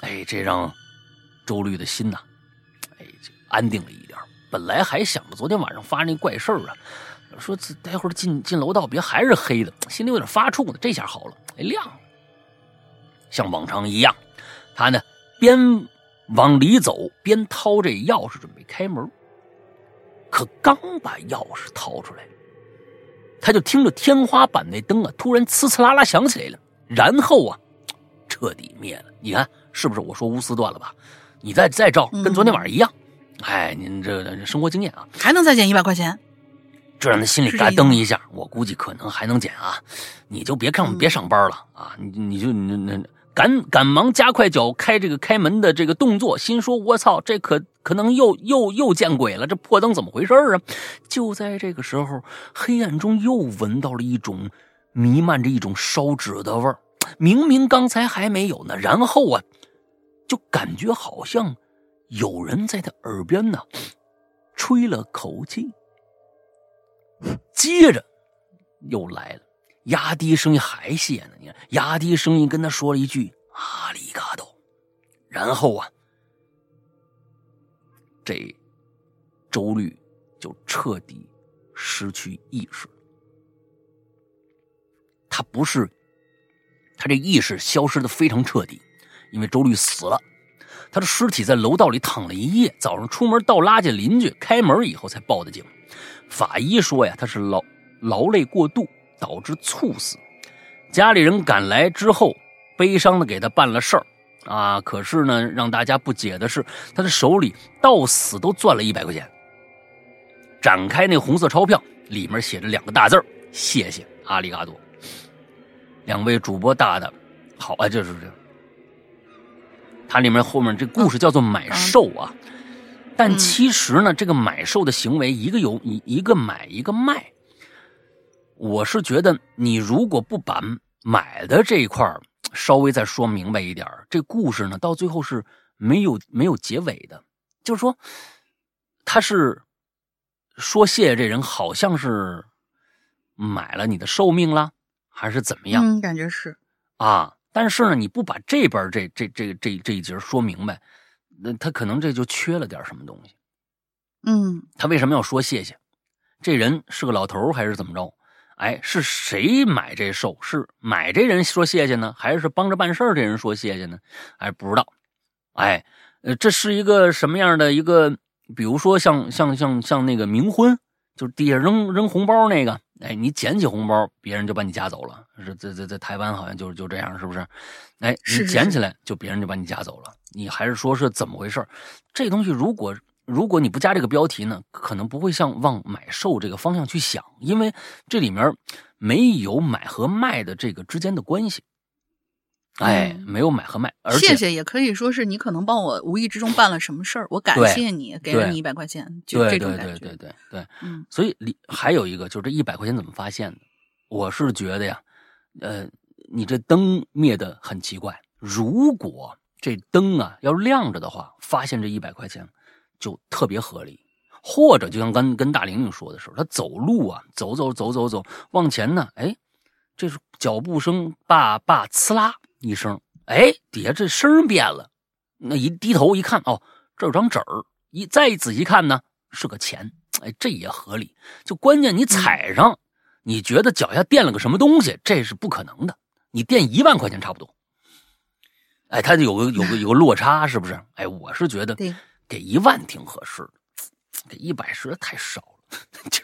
哎，这让周律的心呐，安定了一点本来还想着昨天晚上发生那怪事儿啊，说待会儿进进楼道别还是黑的，心里有点发怵呢。这下好了，哎亮了，像往常一样，他呢边往里走边掏这钥匙准备开门，可刚把钥匙掏出来，他就听着天花板那灯啊突然呲呲啦啦响起来了，然后啊彻底灭了。你看是不是我说钨丝断了吧？你再再照，跟昨天晚上一样。哎，您这生活经验啊，还能再减一百块钱？这让他心里嘎噔一下。我估计可能还能减啊，你就别看别上班了啊，你你就你那赶赶忙加快脚开这个开门的这个动作，心说：“我操，这可可能又又又见鬼了！这破灯怎么回事啊？”就在这个时候，黑暗中又闻到了一种弥漫着一种烧纸的味儿。明明刚才还没有呢，然后啊，就感觉好像有人在他耳边呢吹了口气。接着又来了，压低声音还谢呢。你看，压低声音跟他说了一句“阿里嘎多”，然后啊，这周律就彻底失去意识。他不是，他这意识消失的非常彻底，因为周律死了，他的尸体在楼道里躺了一夜。早上出门倒垃圾，邻居开门以后才报的警。法医说呀，他是劳劳累过度导致猝死。家里人赶来之后，悲伤的给他办了事儿啊。可是呢，让大家不解的是，他的手里到死都攥了一百块钱。展开那红色钞票，里面写着两个大字谢谢，阿里嘎多。”两位主播大大好啊，就是这。它里面后面这故事叫做买寿啊。但其实呢，这个买寿的行为，一个有一一个买一个卖。我是觉得，你如果不把买的这一块稍微再说明白一点这故事呢，到最后是没有没有结尾的。就是说，他是说谢谢这人，好像是买了你的寿命了，还是怎么样？嗯，感觉是啊。但是呢，你不把这边这这这这这一节说明白。那他可能这就缺了点什么东西，嗯，他为什么要说谢谢？这人是个老头还是怎么着？哎，是谁买这寿？是买这人说谢谢呢，还是帮着办事这人说谢谢呢？哎，不知道。哎，呃，这是一个什么样的一个？比如说像像像像那个冥婚，就是地下扔扔红包那个。哎，你捡起红包，别人就把你夹走了。是在在在台湾好像就就这样，是不是？哎，你捡起来，就别人就把你夹走了。你还是说是怎么回事？这东西如果如果你不加这个标题呢，可能不会向往买售这个方向去想，因为这里面没有买和卖的这个之间的关系。哎，没有买和卖，而谢谢也可以说是你可能帮我无意之中办了什么事儿，我感谢你，给了你一百块钱，就这种感觉。对对对对对，嗯。所以里还有一个，就是这一百块钱怎么发现的？我是觉得呀，呃，你这灯灭的很奇怪。如果这灯啊要亮着的话，发现这一百块钱就特别合理。或者就像跟跟大玲玲说的时候，他走路啊，走走走走走往前呢，哎，这是脚步声，叭叭呲啦。一声，哎，底下这声变了，那一低头一看，哦，这有张纸儿，一再仔细看呢，是个钱，哎，这也合理。就关键你踩上，你觉得脚下垫了个什么东西，这是不可能的。你垫一万块钱差不多，哎，他就有个有个有个落差，是不是？哎，我是觉得给一万挺合适的，给一百实在太少了，[laughs] 就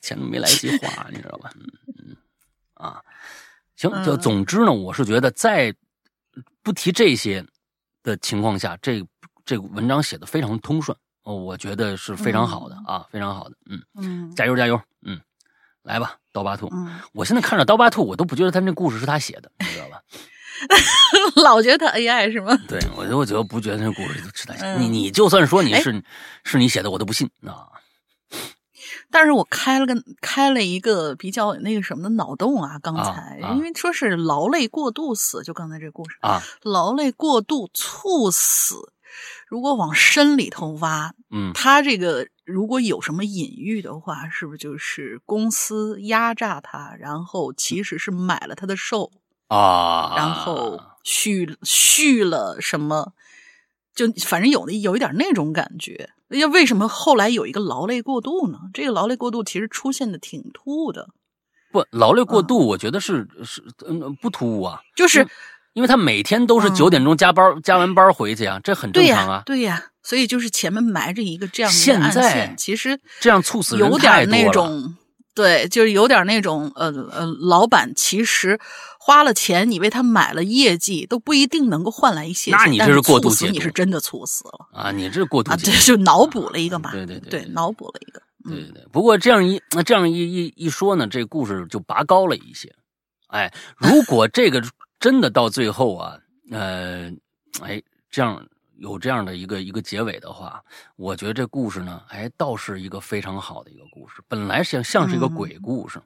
钱都没来得及花，你知道吧？嗯嗯啊。行，就总之呢，我是觉得在不提这些的情况下，这这个文章写的非常通顺哦，我觉得是非常好的啊，非常好的，嗯嗯，加油加油，嗯，来吧，刀疤兔，我现在看着刀疤兔，我都不觉得他那故事是他写的，你知道吧？[laughs] 老觉得他 AI 是吗？[laughs] 对，我我觉得不觉得那故事是他写的，你你就算说你是是你写的，我都不信啊。但是我开了个开了一个比较那个什么的脑洞啊，刚才因为说是劳累过度死，就刚才这故事啊，劳累过度猝死，如果往深里头挖，嗯，他这个如果有什么隐喻的话，是不是就是公司压榨他，然后其实是买了他的寿啊，然后续续了什么，就反正有的有一点那种感觉。要为什么后来有一个劳累过度呢？这个劳累过度其实出现的挺突兀的。不，劳累过度，我觉得是是嗯不突兀啊，就是因为他每天都是九点钟加班，加完班回去啊，这很正常啊。对呀，所以就是前面埋着一个这样的暗线，其实这样猝死有点那种。对，就是有点那种，呃呃，老板其实花了钱，你为他买了业绩，都不一定能够换来一些。那你这是过度解读，你是真的猝死了啊！你这是过度啊，这就脑补了一个嘛。对对对，脑补了一个。对对对。不过这样一那这样一一一说呢，这故事就拔高了一些。哎，如果这个 [laughs] 真的到最后啊，呃，哎，这样有这样的一个一个结尾的话，我觉得这故事呢，哎，倒是一个非常好的一个故事。本来像像是一个鬼故事，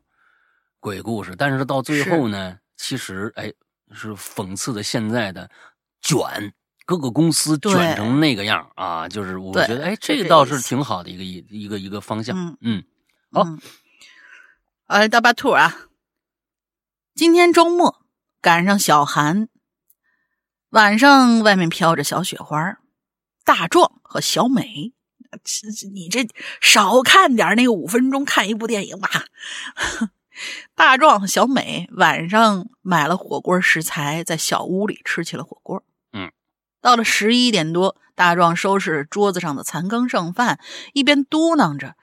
鬼故事，但是到最后呢，其实哎，是讽刺的现在的卷。各个公司卷成那个样啊，就是我觉得，哎，这个倒是挺好的一个一一个一个方向。嗯嗯，好，哎，大巴兔啊，今天周末赶上小寒，晚上外面飘着小雪花，大壮和小美，你这少看点那个五分钟看一部电影吧。大壮和小美晚上买了火锅食材，在小屋里吃起了火锅。到了十一点多，大壮收拾桌子上的残羹剩饭，一边嘟囔着：“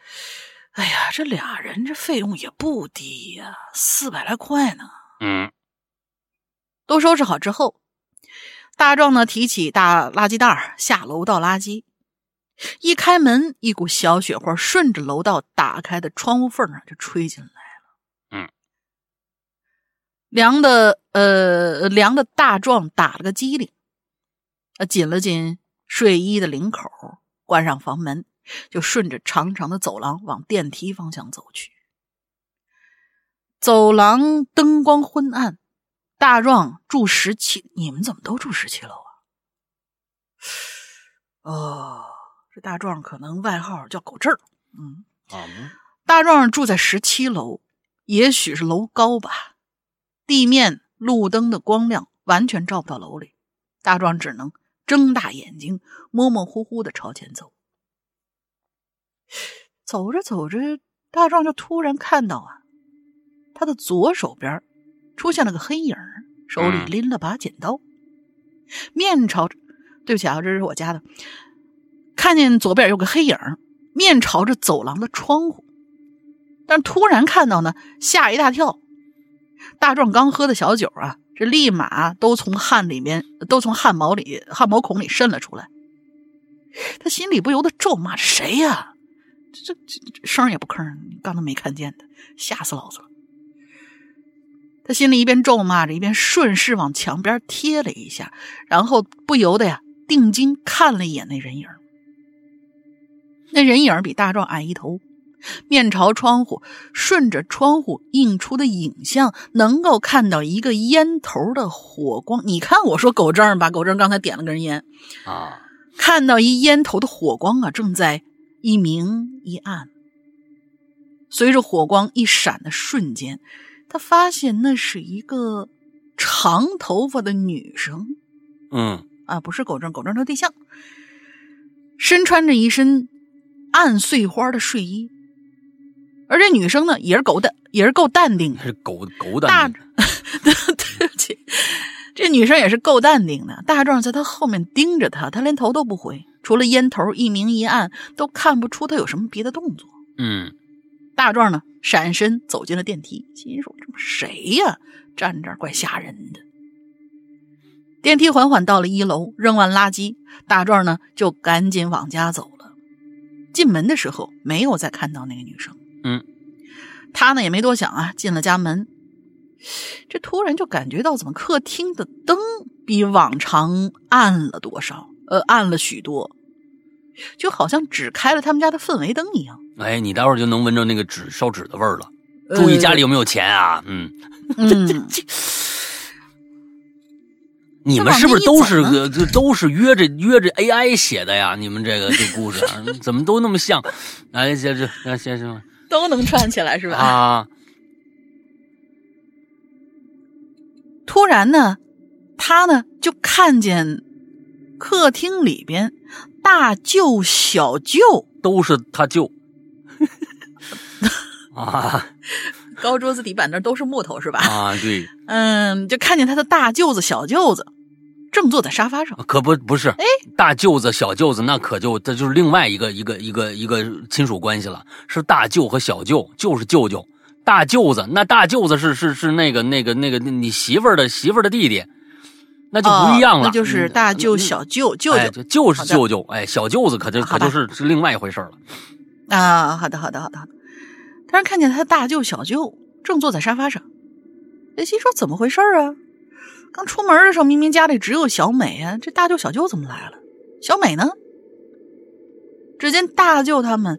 哎呀，这俩人这费用也不低呀，四百来块呢。”嗯，都收拾好之后，大壮呢提起大垃圾袋下楼倒垃圾，一开门，一股小雪花顺着楼道打开的窗户缝啊就吹进来凉的呃凉的大壮打了个激灵。他紧了紧睡衣的领口，关上房门，就顺着长长的走廊往电梯方向走去。走廊灯光昏暗，大壮住十七，你们怎么都住十七楼啊？哦，这大壮可能外号叫狗儿。嗯，大壮住在十七楼，也许是楼高吧。地面路灯的光亮完全照不到楼里，大壮只能。睁大眼睛，模模糊糊的朝前走。走着走着，大壮就突然看到啊，他的左手边出现了个黑影，手里拎了把剪刀，面朝着。对不起啊，这是我家的。看见左边有个黑影，面朝着走廊的窗户，但突然看到呢，吓一大跳。大壮刚喝的小酒啊。这立马都从汗里面，都从汗毛里、汗毛孔里渗了出来。他心里不由得咒骂：“谁呀？这这声也不吭，刚才没看见的，吓死老子了！”他心里一边咒骂着，一边顺势往墙边贴了一下，然后不由得呀，定睛看了一眼那人影。那人影比大壮矮一头。面朝窗户，顺着窗户映出的影像，能够看到一个烟头的火光。你看，我说狗正吧，狗正刚才点了根烟啊，看到一烟头的火光啊，正在一明一暗。随着火光一闪的瞬间，他发现那是一个长头发的女生。嗯，啊，不是狗正，狗正他对象，身穿着一身暗碎花的睡衣。而这女生呢，也是够淡，也是够淡定的，是狗狗淡定。[laughs] 对不起，这女生也是够淡定的。大壮在她后面盯着她，她连头都不回，除了烟头一明一暗，都看不出她有什么别的动作。嗯，大壮呢，闪身走进了电梯，心说：“这谁呀？站这儿怪吓人的。”电梯缓缓到了一楼，扔完垃圾，大壮呢就赶紧往家走了。进门的时候，没有再看到那个女生。嗯，他呢也没多想啊，进了家门，这突然就感觉到怎么客厅的灯比往常暗了多少？呃，暗了许多，就好像只开了他们家的氛围灯一样。哎，你待会儿就能闻着那个纸烧纸的味儿了。注意家里有没有钱啊？嗯嗯，[laughs] 你们是不是都是个都是约着约着 AI 写的呀？你们这个这故事 [laughs] 怎么都那么像？哎，这这那先生。[laughs] 都能串起来是吧？啊！突然呢，他呢就看见客厅里边大舅、小舅都是他舅 [laughs] 啊！高桌子底板那都是木头是吧？啊，对。嗯，就看见他的大舅子、小舅子。正坐在沙发上，可不不是，哎，大舅子、小舅子，那可就这就是另外一个一个一个一个亲属关系了，是大舅和小舅，就是舅舅。大舅子，那大舅子是是是那个那个那个你媳妇儿的媳妇儿的弟弟，那就不一样了，那就是大舅、小舅、舅舅，就是舅舅，哎，小舅子可就可就是是另外一回事了。啊，好的，好的，好的，好的。突然看见他大舅、小舅正坐在沙发上，哎，心说怎么回事啊？刚出门的时候，明明家里只有小美啊，这大舅小舅怎么来了？小美呢？只见大舅他们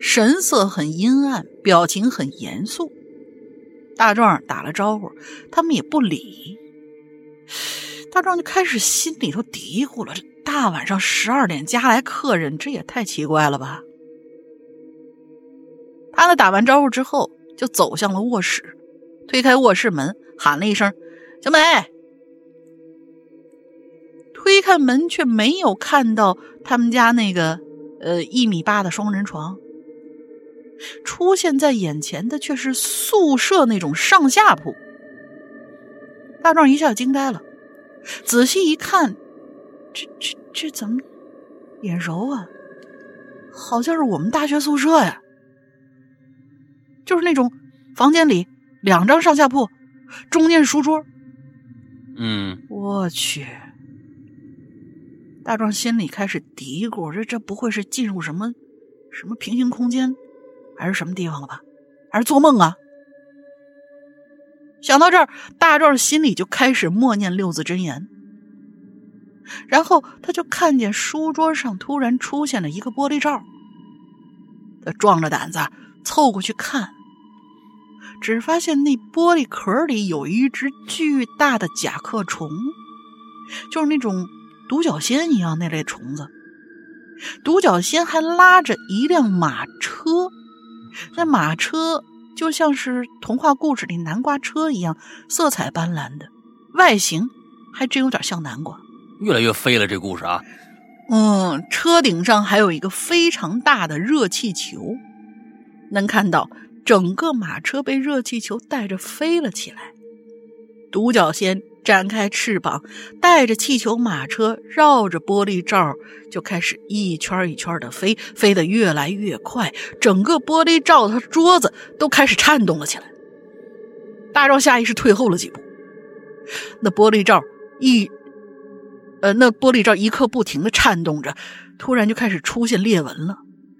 神色很阴暗，表情很严肃。大壮打了招呼，他们也不理。大壮就开始心里头嘀咕了：这大晚上十二点家来客人，这也太奇怪了吧？他们打完招呼之后，就走向了卧室，推开卧室门，喊了一声：“小美。”推开门，却没有看到他们家那个呃一米八的双人床。出现在眼前的却是宿舍那种上下铺。大壮一下惊呆了，仔细一看，这这这怎么眼熟啊？好像是我们大学宿舍呀，就是那种房间里两张上下铺，中间书桌。嗯，我去。大壮心里开始嘀咕：“这这不会是进入什么什么平行空间，还是什么地方了吧？还是做梦啊？”想到这儿，大壮心里就开始默念六字真言。然后他就看见书桌上突然出现了一个玻璃罩，他壮着胆子凑过去看，只发现那玻璃壳里有一只巨大的甲壳虫，就是那种。独角仙一样那类虫子，独角仙还拉着一辆马车，那马车就像是童话故事里南瓜车一样，色彩斑斓的，外形还真有点像南瓜。越来越飞了，这故事啊。嗯，车顶上还有一个非常大的热气球，能看到整个马车被热气球带着飞了起来。独角仙。展开翅膀，带着气球马车绕着玻璃罩就开始一圈一圈的飞，飞得越来越快，整个玻璃罩和桌子都开始颤动了起来。大壮下意识退后了几步，那玻璃罩一，呃，那玻璃罩一刻不停的颤动着，突然就开始出现裂纹了，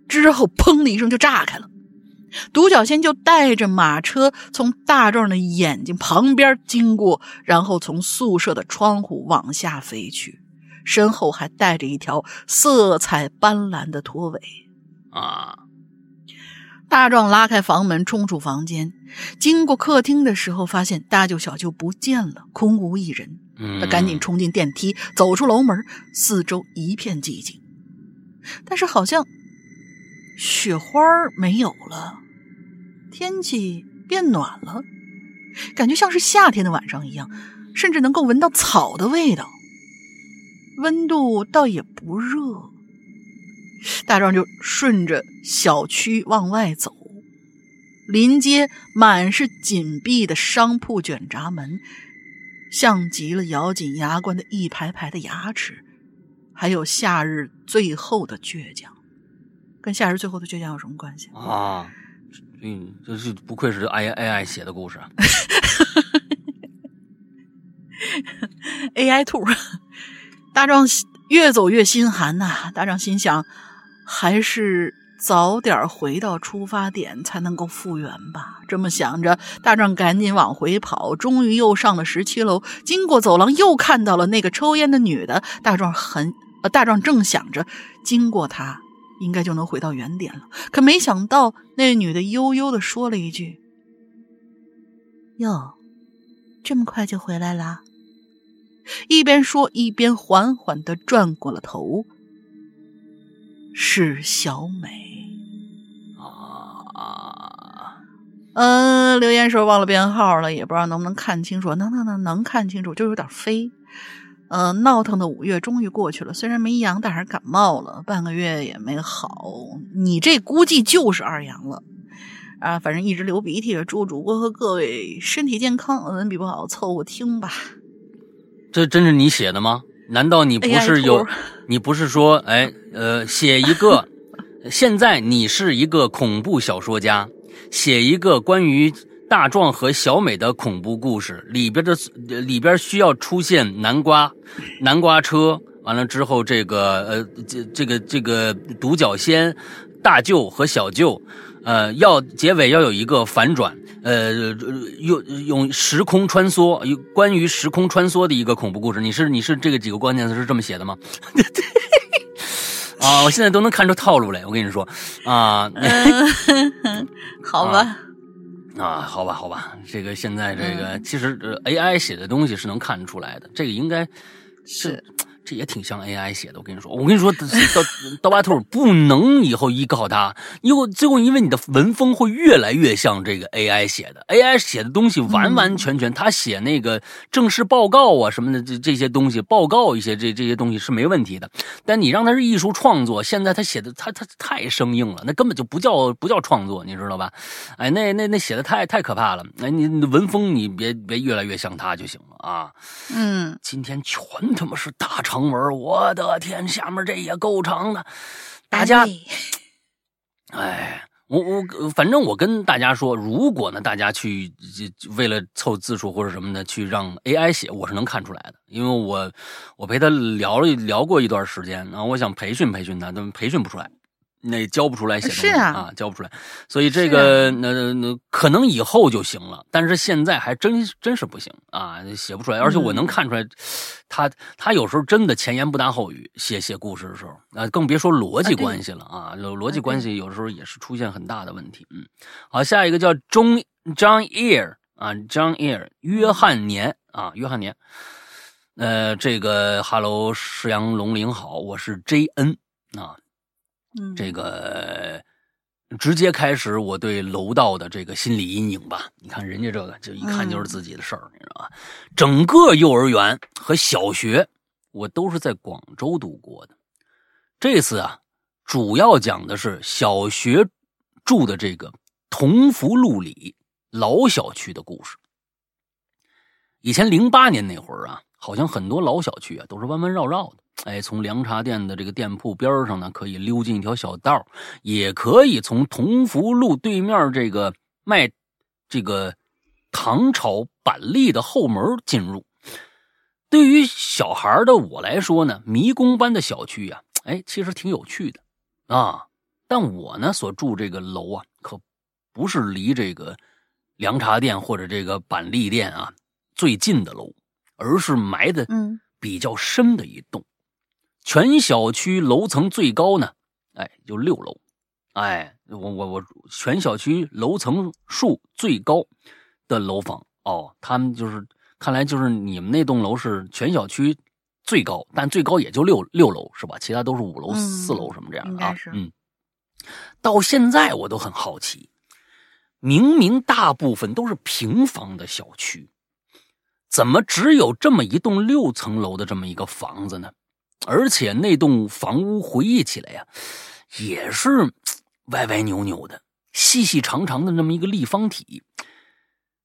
之后砰的一声就炸开了。独角仙就带着马车从大壮的眼睛旁边经过，然后从宿舍的窗户往下飞去，身后还带着一条色彩斑斓的拖尾。啊！大壮拉开房门，冲出房间，经过客厅的时候，发现大舅小舅不见了，空无一人。他赶紧冲进电梯，走出楼门，四周一片寂静，但是好像……雪花没有了，天气变暖了，感觉像是夏天的晚上一样，甚至能够闻到草的味道。温度倒也不热。大壮就顺着小区往外走，临街满是紧闭的商铺卷闸门，像极了咬紧牙关的一排排的牙齿，还有夏日最后的倔强。跟夏日最后的倔强有什么关系啊？嗯，这是不愧是 AI A I 写的故事，A I 兔。大壮越走越心寒呐，大壮心想，还是早点回到出发点才能够复原吧。这么想着，大壮赶紧往回跑，终于又上了十七楼。经过走廊，又看到了那个抽烟的女的。大壮很，呃，大壮正想着经过她。应该就能回到原点了，可没想到那女的悠悠的说了一句：“哟，这么快就回来啦。”一边说一边缓缓的转过了头，是小美啊。嗯，留言时候忘了编号了，也不知道能不能看清楚。能能能能看清楚，就有点飞。嗯，闹腾的五月终于过去了，虽然没阳，但还是感冒了，半个月也没好。你这估计就是二阳了啊！反正一直流鼻涕，祝主播和各位身体健康。文笔不好，凑合听吧。这真是你写的吗？难道你不是有？你不是说，哎，呃，写一个？现在你是一个恐怖小说家，写一个关于。大壮和小美的恐怖故事里边的里边需要出现南瓜，南瓜车完了之后，这个呃这这个这个独角仙，大舅和小舅，呃要结尾要有一个反转，呃，用用时空穿梭，有关于时空穿梭的一个恐怖故事。你是你是这个几个关键词是这么写的吗？[laughs] 啊，我现在都能看出套路来。我跟你说，啊，[laughs] 好吧，啊，好吧，好吧，这个现在这个其实 AI 写的东西是能看出来的，这个应该是。这也挺像 AI 写的，我跟你说，我跟你说，刀刀疤兔不能以后依靠它，因为最后因为你的文风会越来越像这个 AI 写的，AI 写的东西完完全全，他写那个正式报告啊什么的这这些东西，报告一些这这些东西是没问题的，但你让他是艺术创作，现在他写的他他太生硬了，那根本就不叫不叫创作，你知道吧？哎，那那那写的太太可怕了，哎，你文风你别别越来越像他就行了啊。嗯，今天全他妈是大长。长文，我的天，下面这也够长的。大家，哎，我我反正我跟大家说，如果呢大家去为了凑字数或者什么的去让 AI 写，我是能看出来的，因为我我陪他聊了聊过一段时间，然后我想培训培训他，但培训不出来。那教不出来写东西啊，教不出来，所以这个那那可能以后就行了，但是现在还真真是不行啊，写不出来，而且我能看出来，他他有时候真的前言不搭后语，写写故事的时候啊，更别说逻辑关系了啊，逻逻辑关系有时候也是出现很大的问题。嗯，好，下一个叫中 John Ear 啊，John Ear 约翰年啊，约翰年，呃，这个 Hello 石阳龙鳞好，我是 JN 啊。这个直接开始我对楼道的这个心理阴影吧。你看人家这个，就一看就是自己的事儿，你知道吧？整个幼儿园和小学，我都是在广州度过的。这次啊，主要讲的是小学住的这个同福路里老小区的故事。以前零八年那会儿啊，好像很多老小区啊都是弯弯绕绕的。哎，从凉茶店的这个店铺边上呢，可以溜进一条小道，也可以从同福路对面这个卖这个糖炒板栗的后门进入。对于小孩的我来说呢，迷宫般的小区呀，哎，其实挺有趣的啊。但我呢所住这个楼啊，可不是离这个凉茶店或者这个板栗店啊最近的楼，而是埋的嗯比较深的一栋。全小区楼层最高呢，哎，就六楼，哎，我我我，全小区楼层数最高的楼房哦，他们就是看来就是你们那栋楼是全小区最高，但最高也就六六楼是吧？其他都是五楼、四楼什么这样的啊？嗯，到现在我都很好奇，明明大部分都是平房的小区，怎么只有这么一栋六层楼的这么一个房子呢？而且那栋房屋回忆起来呀，也是 [tsk] 歪歪扭扭的、细细长长的那么一个立方体，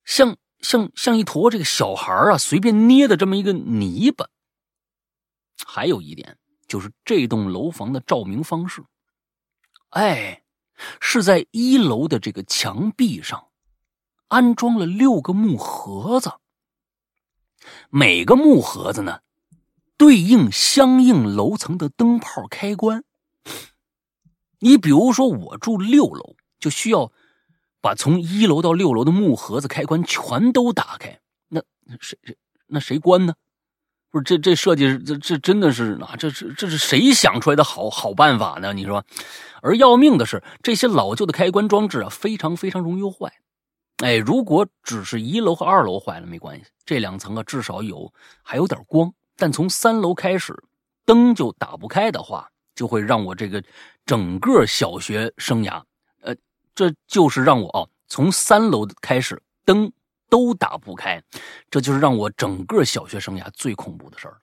像像像一坨这个小孩啊随便捏的这么一个泥巴。还有一点就是这栋楼房的照明方式，哎，是在一楼的这个墙壁上安装了六个木盒子，每个木盒子呢。对应相应楼层的灯泡开关，你比如说我住六楼，就需要把从一楼到六楼的木盒子开关全都打开。那谁谁那谁关呢？不是这这设计这这真的是啊，这是这是谁想出来的好好办法呢？你说，而要命的是这些老旧的开关装置啊，非常非常容易坏。哎，如果只是一楼和二楼坏了没关系，这两层啊至少有还有点光。但从三楼开始，灯就打不开的话，就会让我这个整个小学生涯，呃，这就是让我哦，从三楼开始灯都打不开，这就是让我整个小学生涯最恐怖的事儿。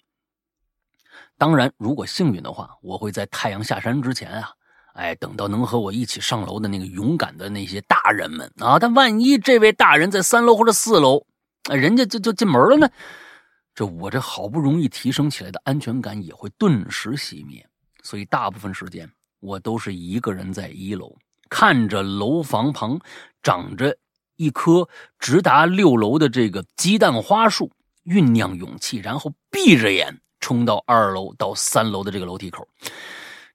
当然，如果幸运的话，我会在太阳下山之前啊，哎，等到能和我一起上楼的那个勇敢的那些大人们啊，但万一这位大人在三楼或者四楼，人家就就进门了呢？这我这好不容易提升起来的安全感也会顿时熄灭，所以大部分时间我都是一个人在一楼，看着楼房旁长着一棵直达六楼的这个鸡蛋花树，酝酿勇气，然后闭着眼冲到二楼到三楼的这个楼梯口。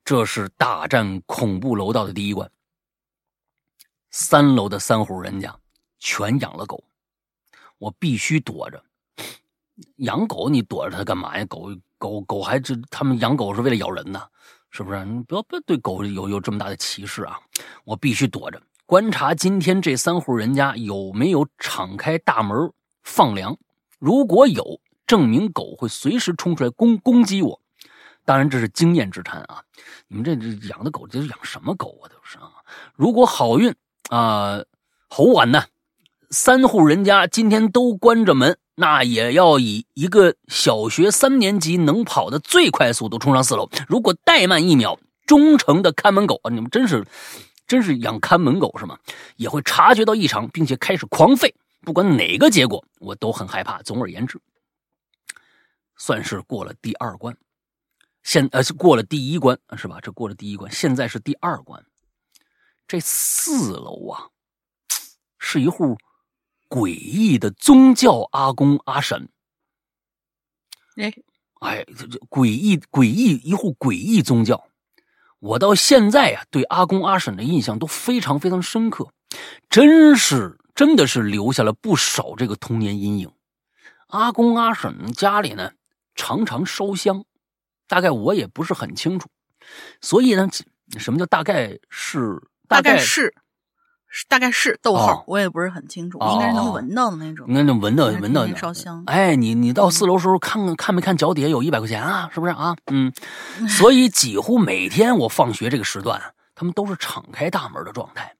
这是大战恐怖楼道的第一关。三楼的三户人家全养了狗，我必须躲着。养狗你躲着它干嘛呀？狗狗狗还这他们养狗是为了咬人呢，是不是？你不要不要对狗有有这么大的歧视啊！我必须躲着，观察今天这三户人家有没有敞开大门放粮。如果有，证明狗会随时冲出来攻攻击我。当然这是经验之谈啊！你们这这养的狗这是养什么狗啊？都是啊！如果好运啊，猴晚呢，三户人家今天都关着门。那也要以一个小学三年级能跑的最快速度冲上四楼。如果怠慢一秒，忠诚的看门狗啊，你们真是，真是养看门狗是吗？也会察觉到异常，并且开始狂吠。不管哪个结果，我都很害怕。总而言之，算是过了第二关。现呃，过了第一关是吧？这过了第一关，现在是第二关。这四楼啊，是一户。诡异的宗教阿公阿婶，哎。哎，这这诡异诡异一户诡异宗教，我到现在啊对阿公阿婶的印象都非常非常深刻，真是真的是留下了不少这个童年阴影。阿公阿婶家里呢常常烧香，大概我也不是很清楚，所以呢，什么叫大概是大概是。大概是逗号，我也不是很清楚，应该是能闻到的那种。应该能闻到闻到烧香。哎，你你到四楼时候看看看没看脚底下有一百块钱啊？是不是啊？嗯，[laughs] 所以几乎每天我放学这个时段，他们都是敞开大门的状态。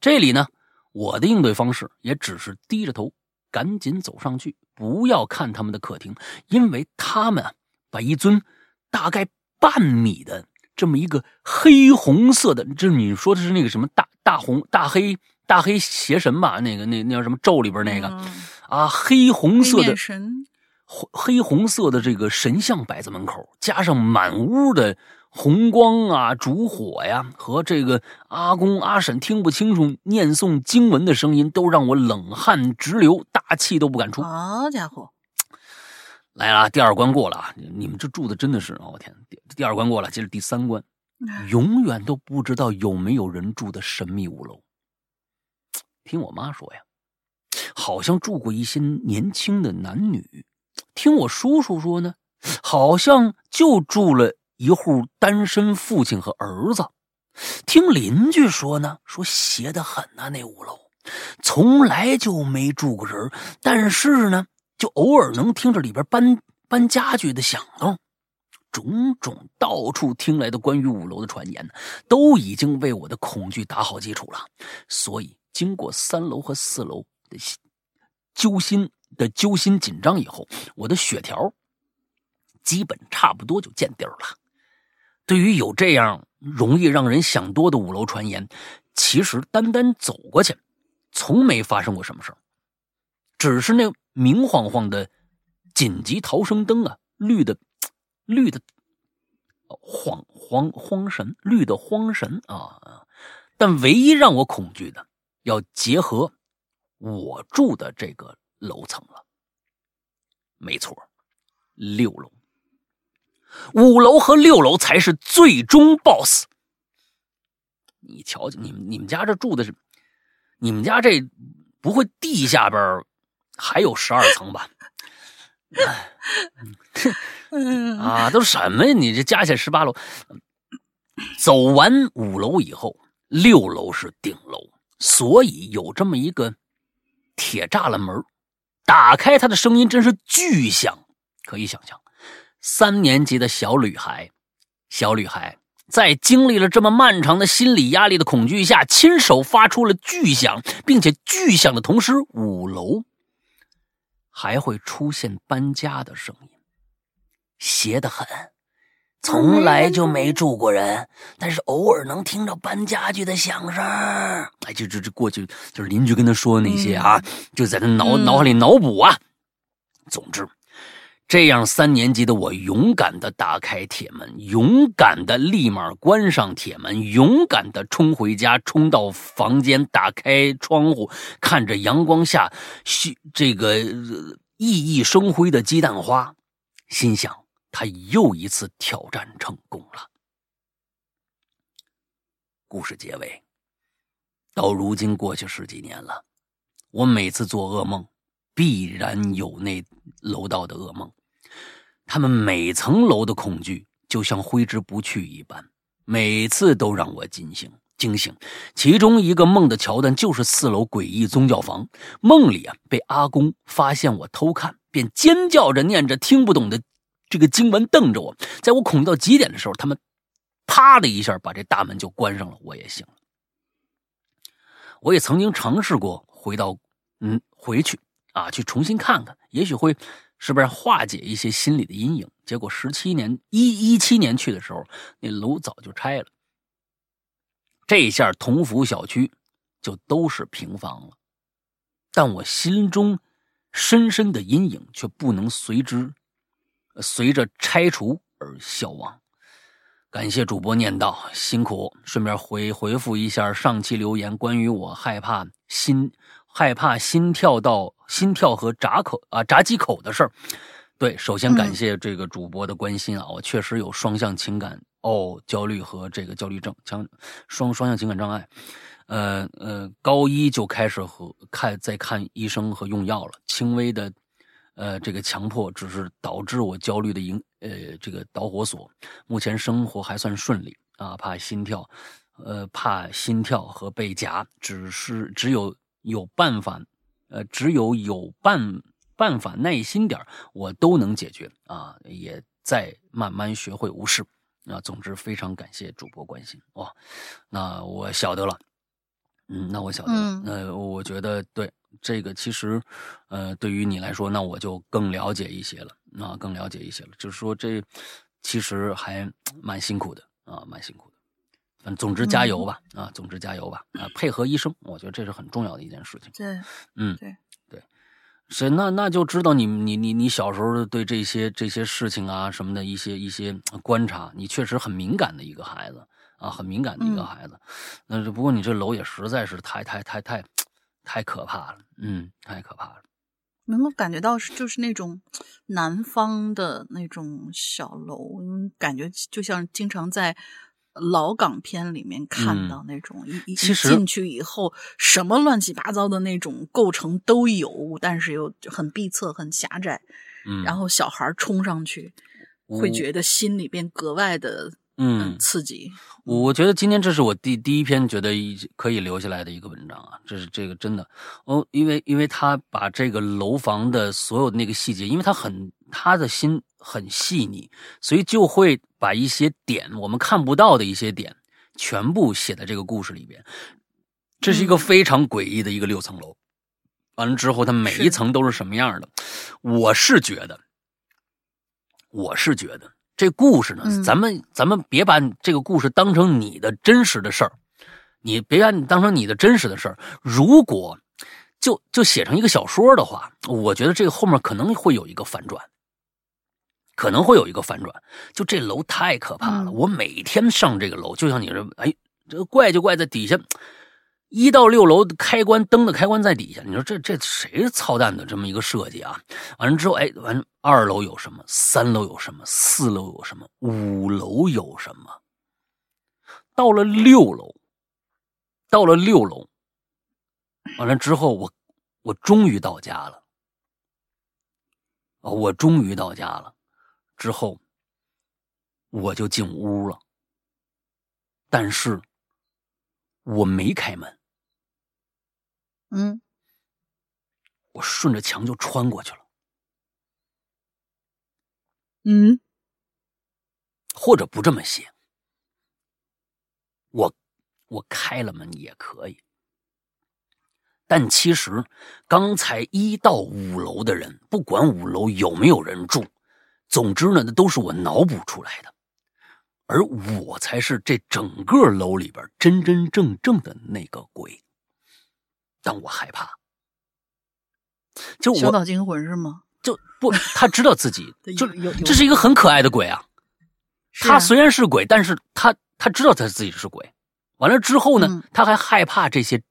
这里呢，我的应对方式也只是低着头，赶紧走上去，不要看他们的客厅，因为他们把一尊大概半米的。这么一个黑红色的，这你说的是那个什么大大红大黑大黑邪神吧？那个那那叫什么咒里边那个啊？黑红色的神，黑红色的这个神像摆在门口，加上满屋的红光啊、烛火呀，和这个阿公阿婶听不清楚念诵经文的声音，都让我冷汗直流，大气都不敢出。好家伙！来了，第二关过了啊！你们这住的真的是，我天，第第二关过了，接着第三关，永远都不知道有没有人住的神秘五楼。[tsk] 听我妈说呀，好像住过一些年轻的男女。听我叔叔说呢，好像就住了一户单身父亲和儿子。听邻居说呢，说邪得很呐，那五楼从来就没住过人，但是呢。就偶尔能听着里边搬搬家具的响动，种种到处听来的关于五楼的传言，都已经为我的恐惧打好基础了。所以，经过三楼和四楼的揪心的揪心紧张以后，我的血条基本差不多就见底儿了。对于有这样容易让人想多的五楼传言，其实单单走过去，从没发生过什么事儿，只是那。明晃晃的紧急逃生灯啊，绿的，绿的，慌慌慌神，绿的慌神啊！但唯一让我恐惧的，要结合我住的这个楼层了。没错，六楼、五楼和六楼才是最终 BOSS。你瞧瞧，你们你们家这住的是，你们家这不会地下边？还有十二层吧，[laughs] [laughs] 啊，都什么呀？你这加起来十八楼，走完五楼以后，六楼是顶楼，所以有这么一个铁栅栏门，打开它的声音真是巨响，可以想象，三年级的小女孩，小女孩在经历了这么漫长的心理压力的恐惧下，亲手发出了巨响，并且巨响的同时，五楼。还会出现搬家的声音，邪得很，从来就没住过人，但是偶尔能听到搬家具的响声。哎，就就就过去就是邻居跟他说的那些啊，就在他脑脑海里脑补啊。总之。这样，三年级的我勇敢的打开铁门，勇敢的立马关上铁门，勇敢的冲回家，冲到房间，打开窗户，看着阳光下，这个熠熠生辉的鸡蛋花，心想他又一次挑战成功了。故事结尾，到如今过去十几年了，我每次做噩梦，必然有那楼道的噩梦。他们每层楼的恐惧就像挥之不去一般，每次都让我惊醒。惊醒。其中一个梦的桥段就是四楼诡异宗教房。梦里啊，被阿公发现我偷看，便尖叫着念着听不懂的这个经文，瞪着我。在我恐惧到极点的时候，他们啪的一下把这大门就关上了，我也醒了。我也曾经尝试过回到，嗯，回去啊，去重新看看，也许会是不是化解一些心理的阴影。结果十七年一一七年去的时候，那楼早就拆了。这一下同福小区就都是平房了，但我心中深深的阴影却不能随之随着拆除而消亡。感谢主播念叨，辛苦。顺便回回复一下上期留言，关于我害怕心害怕心跳到心跳和闸口啊闸机口的事儿。对，首先感谢这个主播的关心啊，我确实有双向情感哦焦虑和这个焦虑症，强双双向情感障碍。呃呃，高一就开始和看在看医生和用药了，轻微的。呃，这个强迫只是导致我焦虑的引呃这个导火索。目前生活还算顺利啊，怕心跳，呃，怕心跳和被夹，只是只有有办法，呃，只有有办办法，耐心点我都能解决啊。也在慢慢学会无视啊。总之，非常感谢主播关心哇，那我晓得了，嗯，那我晓得了，那我觉得对。这个其实，呃，对于你来说，那我就更了解一些了，啊，更了解一些了。就是说，这其实还蛮辛苦的啊，蛮辛苦的。反正总之加油吧，啊，总之加油吧，啊，配合医生，我觉得这是很重要的一件事情。对，嗯，对对，所以那那就知道你你你你小时候对这些这些事情啊什么的一些一些观察，你确实很敏感的一个孩子啊，很敏感的一个孩子。那不过你这楼也实在是太太太太。太可怕了，嗯，太可怕了。能够感觉到是就是那种南方的那种小楼，感觉就像经常在老港片里面看到那种一一进去以后，什么乱七八糟的那种构成都有，但是又很闭塞、很狭窄。嗯，然后小孩冲上去，会觉得心里边格外的。嗯，刺激。我觉得今天这是我第第一篇觉得可以留下来的一个文章啊，这是这个真的哦，因为因为他把这个楼房的所有的那个细节，因为他很他的心很细腻，所以就会把一些点我们看不到的一些点全部写在这个故事里边。这是一个非常诡异的一个六层楼，完了之后它每一层都是什么样的？我是觉得，我是觉得。这故事呢，咱们咱们别把这个故事当成你的真实的事儿，你别把你当成你的真实的事儿。如果就就写成一个小说的话，我觉得这个后面可能会有一个反转，可能会有一个反转。就这楼太可怕了，我每天上这个楼，就像你说，哎，这个怪就怪在底下。一到六楼开关灯的开关在底下，你说这这谁操蛋的这么一个设计啊？完了之后，哎，完二楼有什么？三楼有什么？四楼有什么？五楼有什么？到了六楼，到了六楼，完了之后，我我终于到家了。哦，我终于到家了，之后我就进屋了，但是我没开门。嗯，我顺着墙就穿过去了。嗯，或者不这么写，我我开了门也可以。但其实刚才一到五楼的人，不管五楼有没有人住，总之呢，那都是我脑补出来的，而我才是这整个楼里边真真正正的那个鬼。但我害怕，就我小岛惊魂是吗？就不，他知道自己 [laughs] 就有，这是一个很可爱的鬼啊。他虽然是鬼，但是他他知道他自己是鬼。完了之后呢，他还害怕这些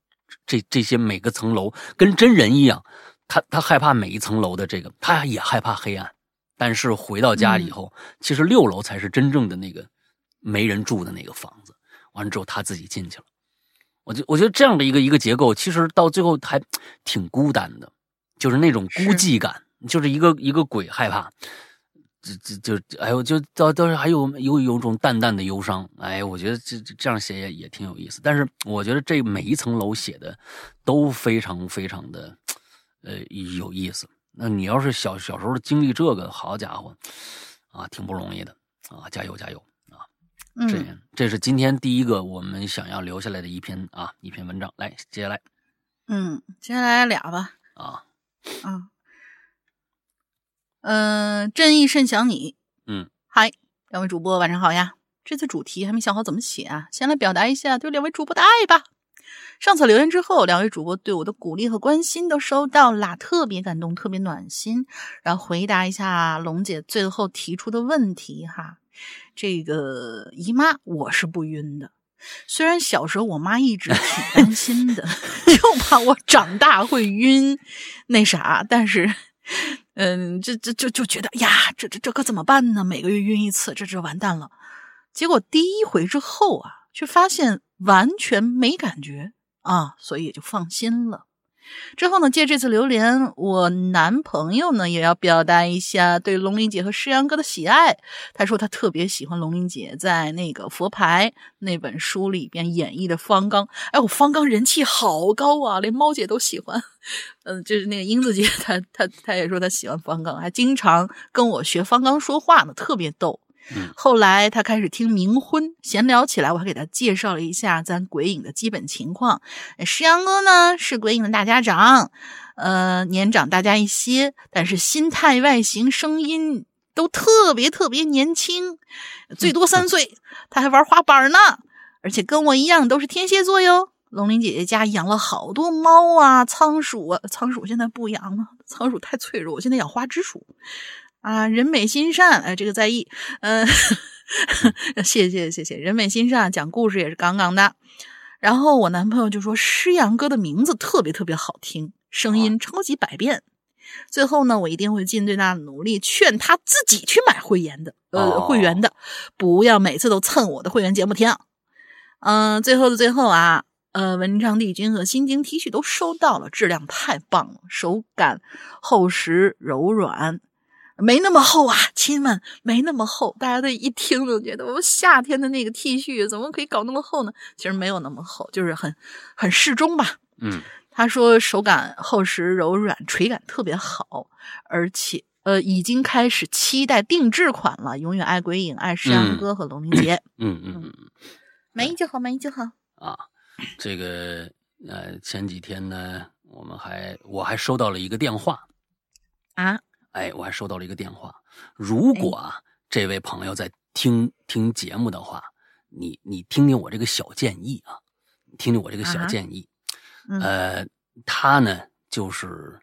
这这些每个层楼跟真人一样，他他害怕每一层楼的这个，他也害怕黑暗。但是回到家以后，其实六楼才是真正的那个没人住的那个房子。完了之后，他自己进去了。我就我觉得这样的一个一个结构，其实到最后还挺孤单的，就是那种孤寂感，就是一个一个鬼害怕，这这就哎呦，就到到时还有有有种淡淡的忧伤。哎，我觉得这这样写也也挺有意思。但是我觉得这每一层楼写的都非常非常的呃有意思。那你要是小小时候经历这个，好家伙啊，挺不容易的啊，加油加油啊！这这是今天第一个我们想要留下来的一篇啊一篇文章，来接下来，嗯，接下来俩吧，啊，啊，嗯，正义甚想你，嗯，嗨，两位主播晚上好呀，这次主题还没想好怎么写啊，先来表达一下对两位主播的爱吧。上次留言之后，两位主播对我的鼓励和关心都收到啦，特别感动，特别暖心。然后回答一下龙姐最后提出的问题哈。这个姨妈我是不晕的，虽然小时候我妈一直挺担 [laughs] 心的，就怕我长大会晕，那啥，但是，嗯，这这就就觉得呀，这这这可怎么办呢？每个月晕一次，这这完蛋了。结果第一回之后啊，却发现完全没感觉啊，所以也就放心了。之后呢，借这次榴莲，我男朋友呢也要表达一下对龙玲姐和诗阳哥的喜爱。他说他特别喜欢龙玲姐在那个佛牌那本书里边演绎的方刚。哎，我方刚人气好高啊，连猫姐都喜欢。嗯，就是那个英子姐，她她她也说她喜欢方刚，还经常跟我学方刚说话呢，特别逗。后来他开始听冥婚，闲聊起来，我还给他介绍了一下咱鬼影的基本情况。石阳哥呢是鬼影的大家长，呃，年长大家一些，但是心态、外形、声音都特别特别年轻，最多三岁。他还玩滑板呢，而且跟我一样都是天蝎座哟。龙鳞姐姐家养了好多猫啊、仓鼠啊，仓鼠现在不养了，仓鼠太脆弱，我现在养花枝鼠。啊，人美心善，哎，这个在意，嗯，[laughs] 谢谢谢谢，人美心善，讲故事也是杠杠的。然后我男朋友就说诗阳哥的名字特别特别好听，声音超级百变。最后呢，我一定会尽最大的努力劝他自己去买会员的，呃，会员的，不要每次都蹭我的会员节目听。嗯，最后的最后啊，呃，文昌帝君和心经 T 恤都收到了，质量太棒了，手感厚实柔软。没那么厚啊，亲们，没那么厚。大家都一听就觉得，我们夏天的那个 T 恤怎么可以搞那么厚呢？其实没有那么厚，就是很很适中吧。嗯，他说手感厚实柔软，垂感特别好，而且呃已经开始期待定制款了。永远爱鬼影，爱石阳哥和龙明杰。嗯嗯嗯，满意就好，满意就好啊。这个呃前几天呢，我们还我还收到了一个电话啊。哎，我还收到了一个电话。如果啊，这位朋友在听听节目的话，你你听听我这个小建议啊，听听我这个小建议。呃，他呢就是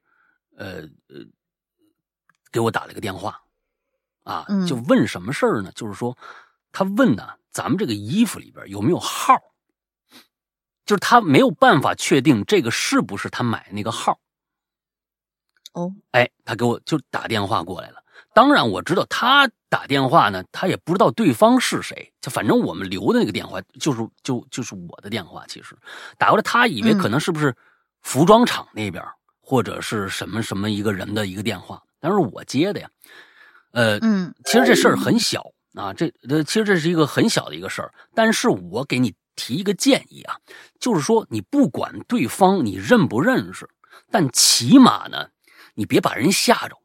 呃呃给我打了个电话啊，就问什么事儿呢？就是说他问呢，咱们这个衣服里边有没有号？就是他没有办法确定这个是不是他买那个号。哦，哎，他给我就打电话过来了。当然我知道他打电话呢，他也不知道对方是谁。就反正我们留的那个电话就是就就是我的电话。其实打过来，他以为可能是不是服装厂那边或者是什么什么一个人的一个电话，但是我接的呀。呃，嗯，其实这事儿很小啊，这呃，其实这是一个很小的一个事儿。但是我给你提一个建议啊，就是说你不管对方你认不认识，但起码呢。你别把人吓着。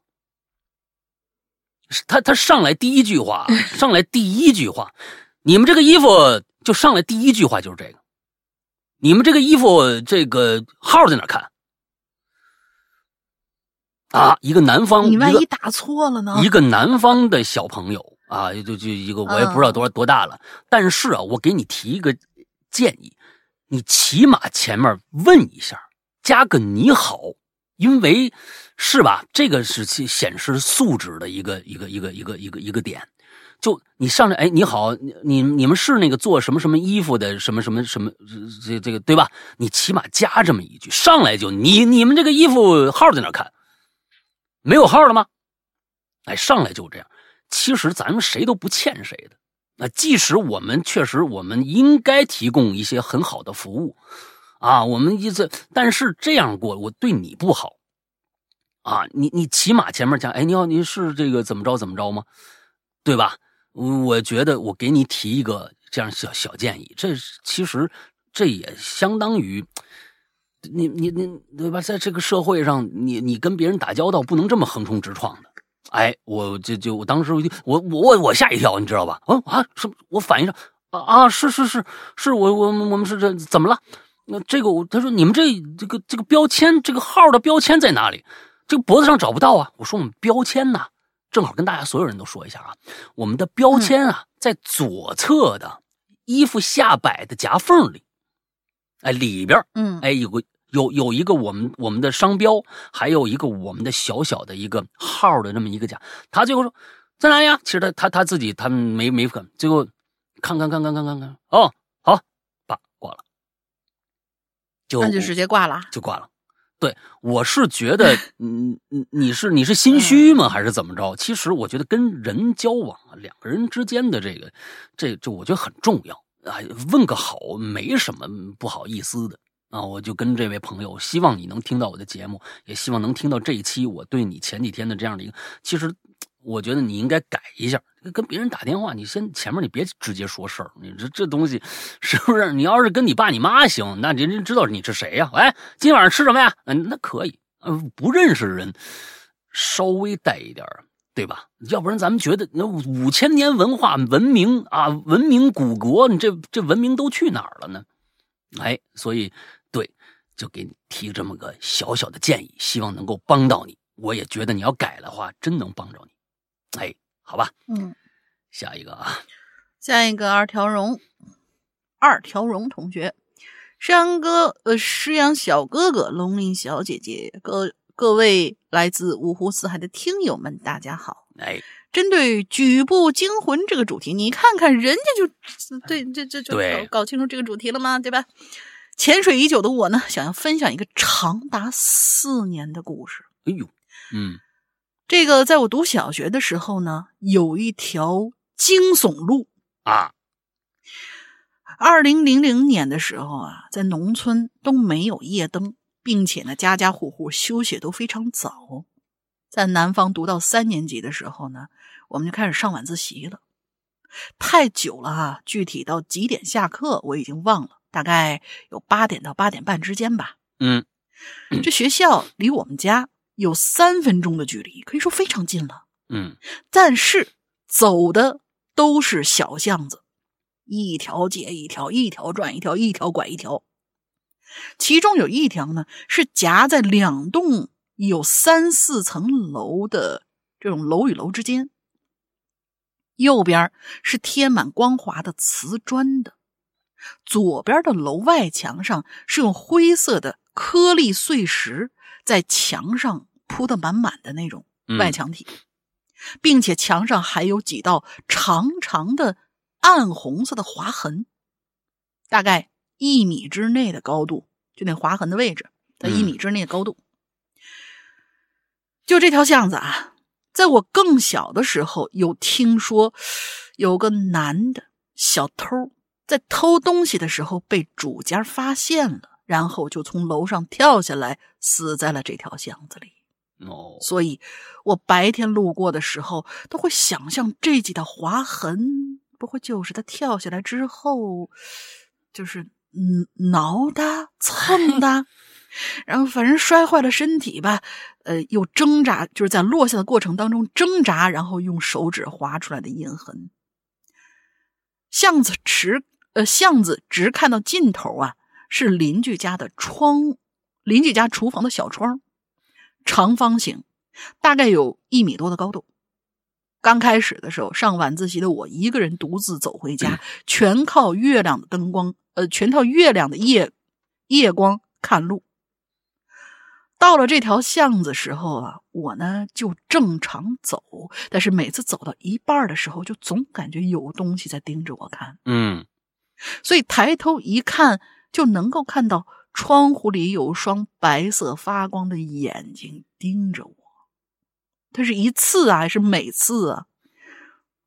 他他上来第一句话，[laughs] 上来第一句话，你们这个衣服就上来第一句话就是这个，你们这个衣服这个号在哪看？啊，一个南方，你万一打错了呢？一个南方的小朋友啊，就就一个我也不知道多少多大了，但是啊，我给你提一个建议，你起码前面问一下，加个你好，因为。是吧？这个是显示素质的一个一个一个一个一个一个点。就你上来，哎，你好，你你们是那个做什么什么衣服的，什么什么什么这这个对吧？你起码加这么一句，上来就你你们这个衣服号在哪看？没有号了吗？哎，上来就这样。其实咱们谁都不欠谁的，那即使我们确实我们应该提供一些很好的服务，啊，我们意思，但是这样过我对你不好，啊，你你起码前面讲，哎，你好，你是这个怎么着怎么着吗？对吧？我觉得我给你提一个这样小小建议，这其实这也相当于你你你对吧？在这个社会上，你你跟别人打交道不能这么横冲直撞的。哎，我就就我当时我就我我我我吓一跳，你知道吧？啊啊，是，我反应上啊啊，是是是是，我我我们是这怎么了？那这个我他说你们这这个这个标签这个号的标签在哪里？这个脖子上找不到啊。我说我们标签呢，正好跟大家所有人都说一下啊，我们的标签啊在左侧的衣服下摆的夹缝里，哎里边嗯哎有个。有有一个我们我们的商标，还有一个我们的小小的一个号的那么一个夹。他最后说在哪里呀？其实他他他自己他没没看。最后看看看看看看看哦，好，把挂了，就那就直接挂了，就挂了。对，我是觉得，[laughs] 嗯嗯，你是你是心虚吗？还是怎么着？其实我觉得跟人交往啊，两个人之间的这个这这，我觉得很重要啊。问个好，没什么不好意思的。啊，我就跟这位朋友，希望你能听到我的节目，也希望能听到这一期我对你前几天的这样的一个。其实，我觉得你应该改一下，跟别人打电话，你先前面你别直接说事儿，你这这东西是不是？你要是跟你爸你妈行，那人家知道你是谁呀？哎，今晚上吃什么呀？嗯，那可以。嗯，不认识人稍微带一点，对吧？要不然咱们觉得那五千年文化文明啊，文明古国，你这这文明都去哪儿了呢？哎，所以。对，就给你提这么个小小的建议，希望能够帮到你。我也觉得你要改的话，真能帮着你。哎，好吧，嗯，下一个啊，下一个二条荣，二条荣同学，诗阳哥，呃，诗阳小哥哥，龙鳞小姐姐，各各位来自五湖四海的听友们，大家好。哎，针对举步惊魂这个主题，你看看人家就对，这这就搞搞清楚这个主题了吗？对吧？潜水已久的我呢，想要分享一个长达四年的故事。哎呦，嗯，这个在我读小学的时候呢，有一条惊悚路啊。二零零零年的时候啊，在农村都没有夜灯，并且呢，家家户户休息都非常早。在南方读到三年级的时候呢，我们就开始上晚自习了。太久了啊，具体到几点下课我已经忘了。大概有八点到八点半之间吧。嗯，这学校离我们家有三分钟的距离，可以说非常近了。嗯，但是走的都是小巷子，一条接一条，一条转一条，一条拐一条。其中有一条呢，是夹在两栋有三四层楼的这种楼与楼之间，右边是贴满光滑的瓷砖的。左边的楼外墙上是用灰色的颗粒碎石在墙上铺的满满的那种外墙体，并且墙上还有几道长长的暗红色的划痕，大概一米之内的高度，就那划痕的位置在一米之内的高度。就这条巷子啊，在我更小的时候有听说有个男的小偷。在偷东西的时候被主家发现了，然后就从楼上跳下来，死在了这条巷子里。哦，所以我白天路过的时候，都会想象这几道划痕，不会就是他跳下来之后，就是嗯挠的、蹭的，[laughs] 然后反正摔坏了身体吧，呃，又挣扎，就是在落下的过程当中挣扎，然后用手指划出来的印痕。巷子直。呃，巷子直看到尽头啊，是邻居家的窗，邻居家厨房的小窗，长方形，大概有一米多的高度。刚开始的时候，上晚自习的我一个人独自走回家，全靠月亮的灯光，呃，全靠月亮的夜夜光看路。到了这条巷子时候啊，我呢就正常走，但是每次走到一半的时候，就总感觉有东西在盯着我看。嗯。所以抬头一看，就能够看到窗户里有双白色发光的眼睛盯着我。他是一次啊，还是每次啊？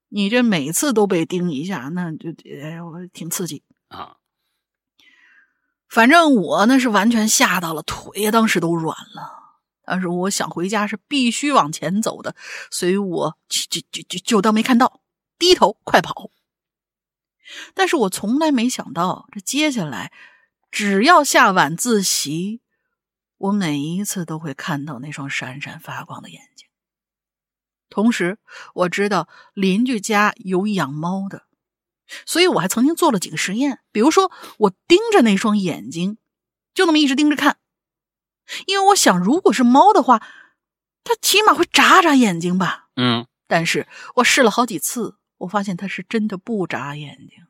你这每次都被盯一下，那就哎，我挺刺激啊。反正我那是完全吓到了，腿当时都软了。但是我想回家是必须往前走的，所以我就就就就当没看到，低头快跑。但是我从来没想到，这接下来只要下晚自习，我每一次都会看到那双闪闪发光的眼睛。同时，我知道邻居家有养猫的，所以我还曾经做了几个实验，比如说我盯着那双眼睛，就那么一直盯着看。因为我想，如果是猫的话，它起码会眨眨眼睛吧。嗯，但是我试了好几次，我发现它是真的不眨眼睛。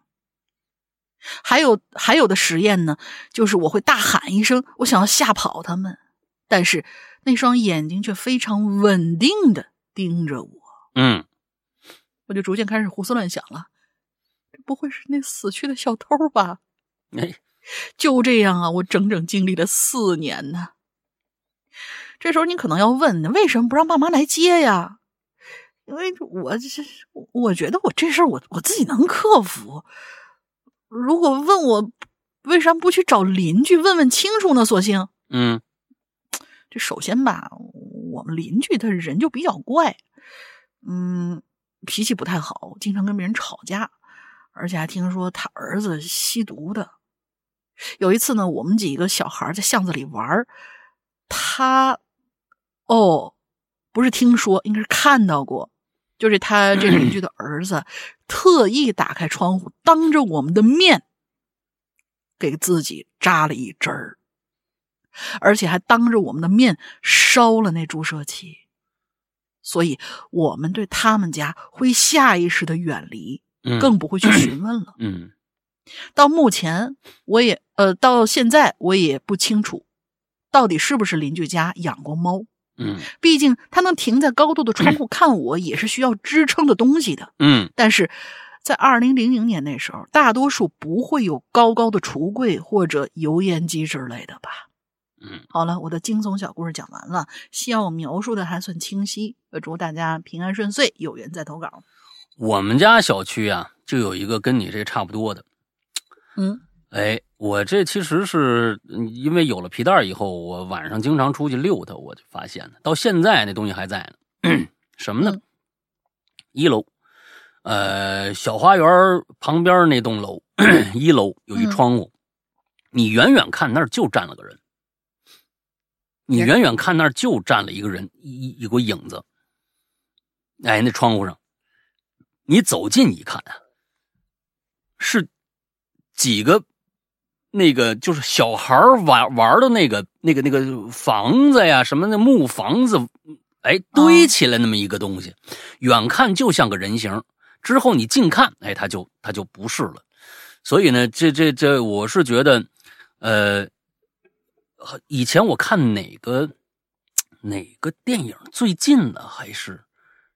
还有还有的实验呢，就是我会大喊一声，我想要吓跑他们，但是那双眼睛却非常稳定的盯着我。嗯，我就逐渐开始胡思乱想了，这不会是那死去的小偷吧？哎，[laughs] 就这样啊，我整整经历了四年呢。这时候你可能要问，为什么不让爸妈来接呀？因为我这，我觉得我这事儿我我自己能克服。如果问我为啥不去找邻居问问清楚呢？索性，嗯，[tsk] 这首先吧，我们邻居他人就比较怪，嗯，脾气不太好，经常跟别人吵架，而且还听说他儿子吸毒的。有一次呢，我们几个小孩在巷子里玩，他。哦，不是听说，应该是看到过，就是他这邻居的 [clears throat] 儿子特意打开窗户，当着我们的面给自己扎了一针儿，而且还当着我们的面烧了那注射器，所以我们对他们家会下意识的远离，更不会去询问了。嗯，到目前我也呃，到现在我也不清楚，到底是不是邻居家养过猫。嗯，毕竟它能停在高度的窗户 [clears throat] 看我，也是需要支撑的东西的。嗯，但是在二零零零年那时候，大多数不会有高高的橱柜或者油烟机之类的吧？嗯，好了，我的惊悚小故事讲完了，希望我描述的还算清晰。祝大家平安顺遂，有缘再投稿。我们家小区啊，就有一个跟你这差不多的。嗯。哎，我这其实是因为有了皮带以后，我晚上经常出去溜它，我就发现了。到现在那东西还在呢。[clears throat] 什么呢？一楼，呃，小花园旁边那栋楼，一楼有一窗户，你远远看那儿就站了个人。你远远看那儿就站了一个人，一一股影子。哎，那窗户上，你走近一看啊，是几个。那个就是小孩玩玩的那个、那个、那个房子呀，什么那木房子，哎，堆起来那么一个东西，远看就像个人形，之后你近看，哎，它就它就不是了。所以呢，这这这，我是觉得，呃，以前我看哪个哪个电影最近的还是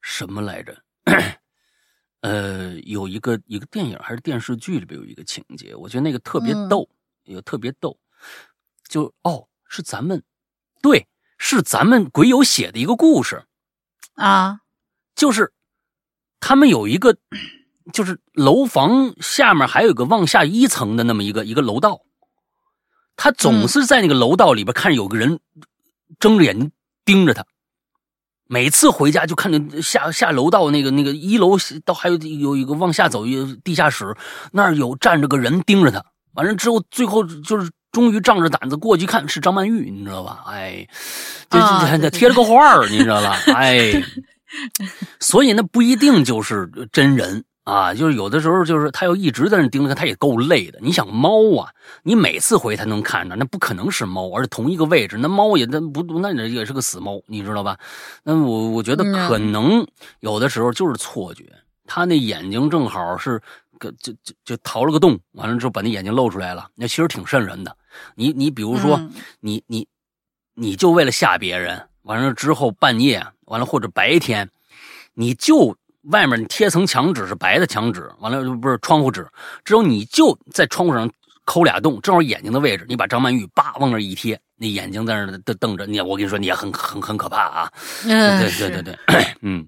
什么来着？[coughs] 呃，有一个一个电影还是电视剧里边有一个情节，我觉得那个特别逗。也特别逗，就哦，是咱们，对，是咱们鬼友写的一个故事，啊，就是他们有一个，就是楼房下面还有个往下一层的那么一个一个楼道，他总是在那个楼道里边看着有个人睁着眼睛盯着他，每次回家就看见下下楼道那个那个一楼到还有有一个往下走一地下室那儿有站着个人盯着他。完了之后，最后就是终于仗着胆子过去看，是张曼玉，你知道吧？哎，这这贴了个画儿，[laughs] 你知道吧？哎，所以那不一定就是真人啊，就是有的时候就是他要一直在那盯着，他也够累的。你想猫啊，你每次回他能看着，那不可能是猫，而且同一个位置，那猫也那不那也是个死猫，你知道吧？那我我觉得可能有的时候就是错觉，他那眼睛正好是。个就就就掏了个洞，完了之后把那眼睛露出来了，那其实挺瘆人的。你你比如说，你你你就为了吓别人，完了之后半夜完了或者白天，你就外面你贴层墙纸是白的墙纸，完了不是窗户纸，之后你就在窗户上抠俩洞，正好眼睛的位置，你把张曼玉叭往那一贴，那眼睛在那瞪瞪着你，我跟你说你也很很很可怕啊！嗯对对对对，[coughs] 嗯。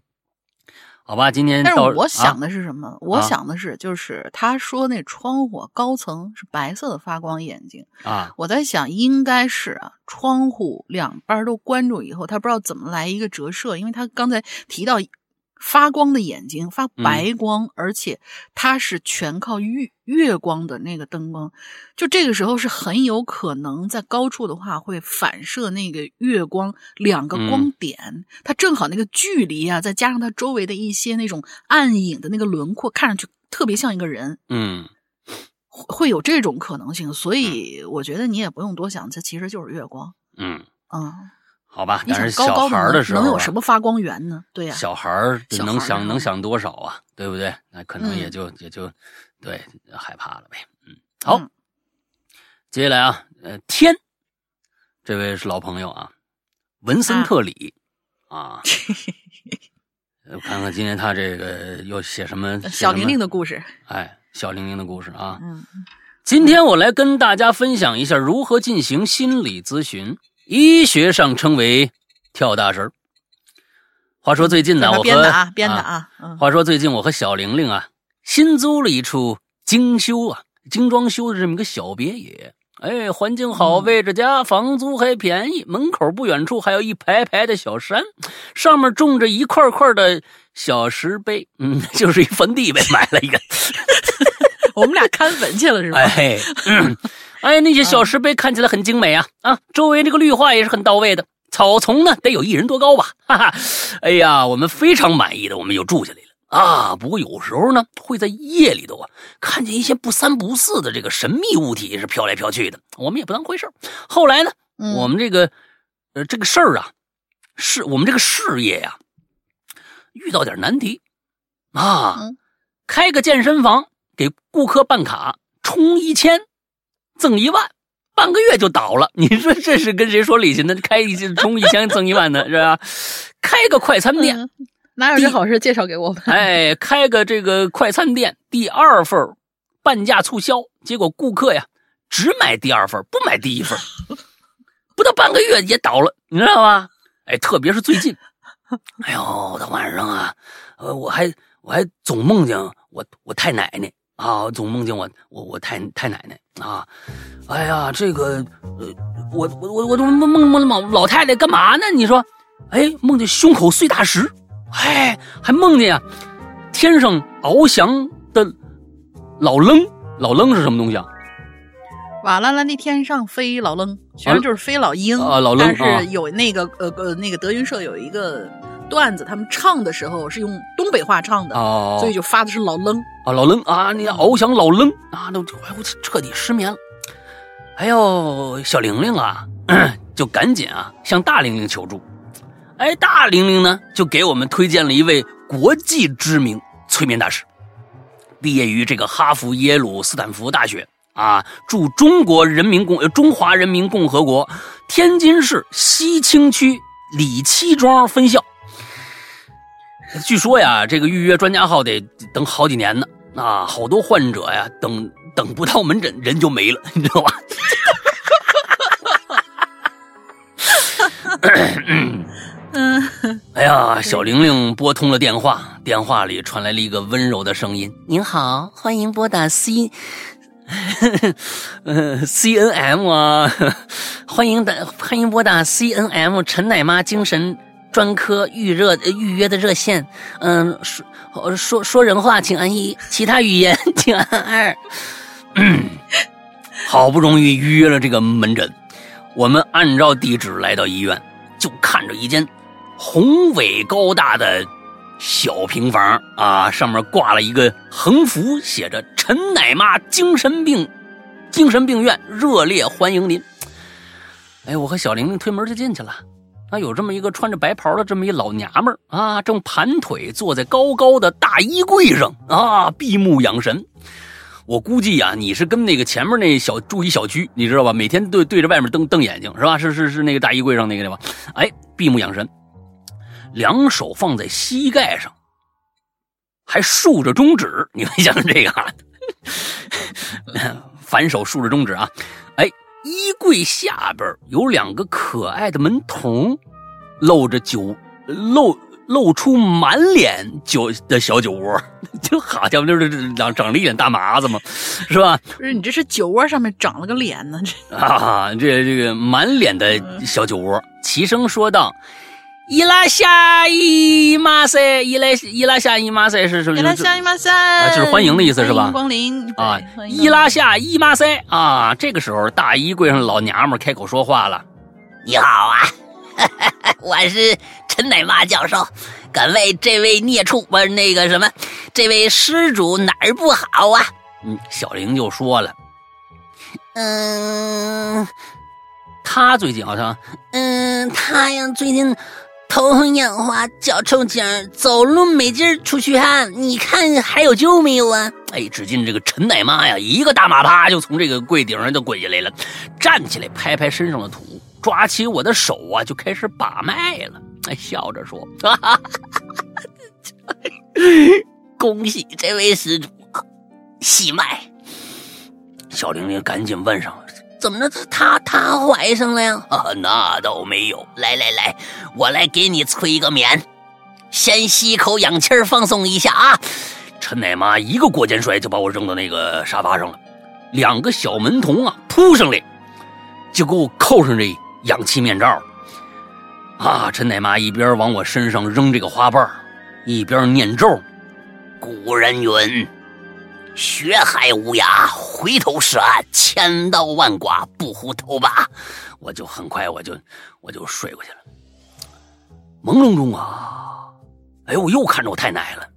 好吧，今天但是我想的是什么？我想的是，就是他说那窗户高层是白色的发光眼睛啊。我在想，应该是啊，窗户两边都关住以后，他不知道怎么来一个折射，因为他刚才提到。发光的眼睛发白光，而且它是全靠月月光的那个灯光，就这个时候是很有可能在高处的话会反射那个月光两个光点，它正好那个距离啊，再加上它周围的一些那种暗影的那个轮廓，看上去特别像一个人，嗯，会有这种可能性，所以我觉得你也不用多想，它其实就是月光，嗯。嗯。好吧，但是小孩的时候能有什么发光源呢？对呀，小孩能想能想多少啊？对不对？那可能也就也就对害怕了呗。嗯，好，接下来啊，呃，天，这位是老朋友啊，文森特里啊，[laughs] 我看看今天他这个又写什么？小玲玲的故事。哎，小玲玲的故事啊。嗯，今天我来跟大家分享一下如何进行心理咨询。医学上称为跳大神话说最近呢，我和编的啊编的啊。话说最近我和小玲玲啊，新租了一处精修啊、精装修的这么一个小别野。哎，环境好，位置佳，房租还便宜。门口不远处还有一排排的小山，上面种着一块块的小石碑，嗯，[laughs] 就是一坟地呗，买了一个。[laughs] 我们俩看坟去了是吧？哎。哎，那些小石碑看起来很精美啊啊！周围这个绿化也是很到位的，草丛呢得有一人多高吧？哈哈！哎呀，我们非常满意的，我们就住下来了啊。不过有时候呢，会在夜里头啊，看见一些不三不四的这个神秘物体是飘来飘去的，我们也不当回事后来呢，我们这个呃这个事儿啊，是我们这个事业呀遇到点难题啊，开个健身房给顾客办卡充一千。赠一万，半个月就倒了。你说这是跟谁说理去呢？开一充一千赠一万呢，是吧？开个快餐店，哪有这好事？介绍给我们。[laughs] 哎，开个这个快餐店，第二份半价促销，结果顾客呀只买第二份，不买第一份，不到半个月也倒了，你知道吗？哎，特别是最近，哎呦，到晚上啊，呃，我还我还总梦见我我太奶奶。啊，总梦见我，我我太太奶奶啊！哎呀，这个，呃，我我我我都梦梦梦老老太太干嘛呢？你说，哎，梦见胸口碎大石，哎，还梦见啊，天上翱翔的老楞，老楞是什么东西啊？瓦拉拉那天上飞老楞，其实就是飞老鹰啊，老楞。但是有那个呃呃，那个德云社有一个。段子他们唱的时候是用东北话唱的，所以就发的是老愣啊，老愣啊，你翱翔老愣啊，那哎我彻底失眠了。哎呦，小玲玲啊，[coughs] 就赶紧啊向大玲玲求助。哎，大玲玲呢就给我们推荐了一位国际知名催眠大师，毕业于这个哈佛、耶鲁、斯坦福大学啊，驻中国人民共中华人民共和国天津市西青区李七庄分校。据说呀，这个预约专家号得等好几年呢。啊，好多患者呀，等等不到门诊，人就没了，你知道吧？嗯，哎呀，小玲玲拨通了电话，电话里传来了一个温柔的声音：“您好，欢迎拨打 C，嗯，[laughs] C N M 啊，[laughs] 欢迎打，欢迎拨打 C N M 陈奶妈精神。”专科预热预约的热线，嗯，说说说人话请按一，其他语言 [laughs] 请按二。[coughs] 好不容易预约了这个门诊，我们按照地址来到医院，就看着一间宏伟高大的小平房啊，上面挂了一个横幅，写着“陈奶妈精神病精神病院热烈欢迎您”。哎，我和小玲玲推门就进去了。啊，有这么一个穿着白袍的这么一老娘们儿啊，正盘腿坐在高高的大衣柜上啊，闭目养神。我估计呀，你是跟那个前面那小住一小区，你知道吧？每天对对着外面瞪瞪眼睛是吧？是是是那个大衣柜上那个对吧？哎，闭目养神，两手放在膝盖上，还竖着中指。你想想这个，[laughs] 反手竖着中指啊，哎。衣柜下边有两个可爱的门童，露着酒露露出满脸酒的小酒窝，[laughs] 就好像就是长长了一脸大麻子嘛，是吧？不是你这是酒窝上面长了个脸呢？这啊，这这个满脸的小酒窝，齐声说道。伊拉夏伊马塞，伊拉伊拉夏伊马塞是什么？伊拉夏伊马塞，就是欢迎的意思是吧？光临啊！伊拉夏伊马塞啊！这个时候，大衣柜上老娘们开口说话了：“你好啊，[laughs] 我是陈奶妈教授，敢为这位孽畜不是那个什么，这位施主哪儿不好啊？”嗯，小玲就说了：“嗯，他最近好像，嗯，他呀最近。”头昏眼花，脚抽筋儿，走路没劲儿，出虚汗。你看还有救没有啊？哎，只见这个陈奶妈呀，一个大马趴就从这个柜顶上就滚下来了，站起来拍拍身上的土，抓起我的手啊，就开始把脉了。哎，笑着说：“哈哈，恭喜这位施主，喜脉。”小玲玲赶紧问上。怎么着？她她怀上了呀？啊那倒没有。来来来，我来给你催个眠，先吸一口氧气放松一下啊！陈奶妈一个过肩摔就把我扔到那个沙发上了，两个小门童啊扑上来就给我扣上这氧气面罩。啊！陈奶妈一边往我身上扔这个花瓣，一边念咒：“古人云。”学海无涯，回头是岸；千刀万剐，不糊头吧。我就很快，我就我就睡过去了。朦胧中啊，哎，我又看着我太奶了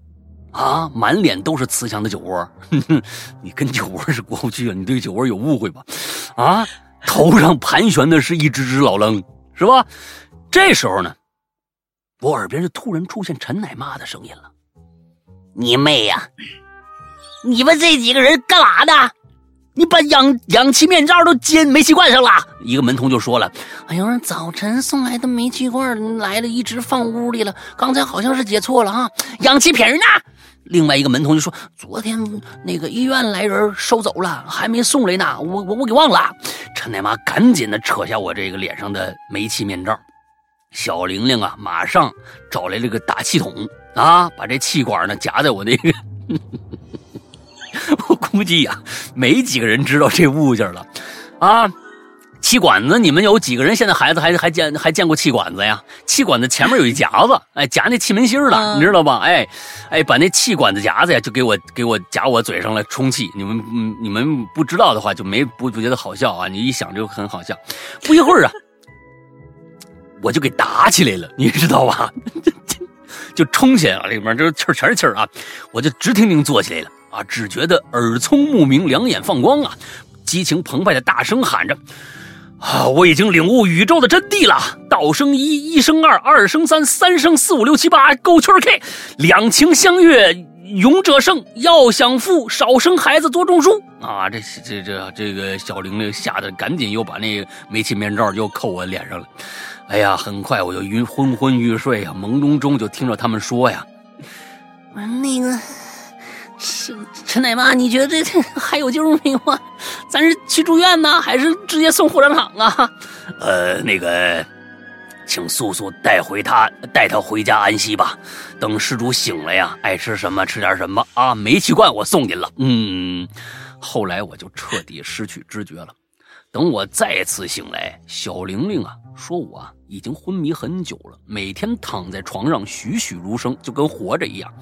啊，满脸都是慈祥的酒窝。[laughs] 你跟酒窝是过不去啊，你对酒窝有误会吧？啊，头上盘旋的是一只只老愣，是吧？这时候呢，我耳边就突然出现陈奶妈的声音了：“你妹呀！”你们这几个人干嘛呢？你把氧氧气面罩都接煤气罐上了。一个门童就说了：“哎呦，早晨送来的煤气罐来了，一直放屋里了。刚才好像是接错了啊。氧气瓶呢？”另外一个门童就说：“昨天那个医院来人收走了，还没送来呢。我我我给忘了。”陈奶妈赶紧的扯下我这个脸上的煤气面罩。小玲玲啊，马上找来了个打气筒啊，把这气管呢夹在我那个。[laughs] 我估计呀，没几个人知道这物件了，啊，气管子，你们有几个人现在孩子还还见还见过气管子呀？气管子前面有一夹子，哎，夹那气门芯的，你知道吧？哎，哎，把那气管子夹子呀，就给我给我夹我嘴上来充气。你们你们不知道的话，就没不不觉得好笑啊？你一想就很好笑。不一会儿啊，我就给打起来了，你知道吧？[laughs] 就冲起来了，里面就是气儿全是气儿啊！我就直挺挺坐起来了。啊！只觉得耳聪目明，两眼放光啊！激情澎湃的大声喊着：“啊！我已经领悟宇宙的真谛了！道生一，一生二，二生三，三生四五六七八，勾圈 K，两情相悦，勇者胜。要想富，少生孩子，多种树。”啊！这这这这个小玲玲吓得赶紧又把那煤气面罩又扣我脸上了。哎呀，很快我就晕昏昏欲睡啊！朦胧中就听着他们说呀：“那个。”陈奶妈，你觉得这还有救没有啊？咱是去住院呢，还是直接送火葬场啊？呃，那个，请速速带回他，带他回家安息吧。等施主醒了呀，爱吃什么吃点什么啊。煤气罐我送您了。嗯，后来我就彻底失去知觉了。等我再次醒来，小玲玲啊，说我已经昏迷很久了，每天躺在床上栩栩如生，就跟活着一样。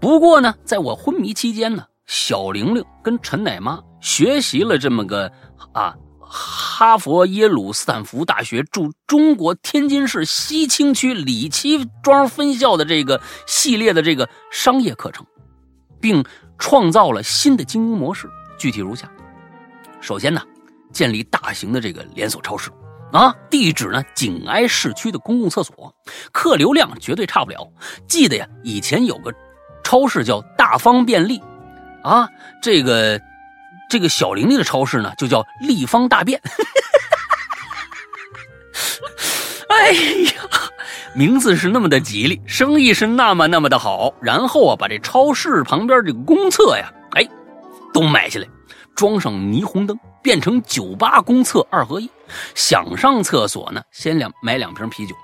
不过呢，在我昏迷期间呢，小玲玲跟陈奶妈学习了这么个啊，哈佛、耶鲁、斯坦福大学驻中国天津市西青区李七庄分校的这个系列的这个商业课程，并创造了新的经营模式。具体如下：首先呢。建立大型的这个连锁超市，啊，地址呢紧挨市区的公共厕所，客流量绝对差不了。记得呀，以前有个超市叫大方便利，啊，这个这个小玲玲的超市呢就叫立方大便。[laughs] 哎呀，名字是那么的吉利，生意是那么那么的好。然后啊，把这超市旁边这个公厕呀，哎，都买下来。装上霓虹灯，变成酒吧公厕二合一。想上厕所呢，先两买两瓶啤酒，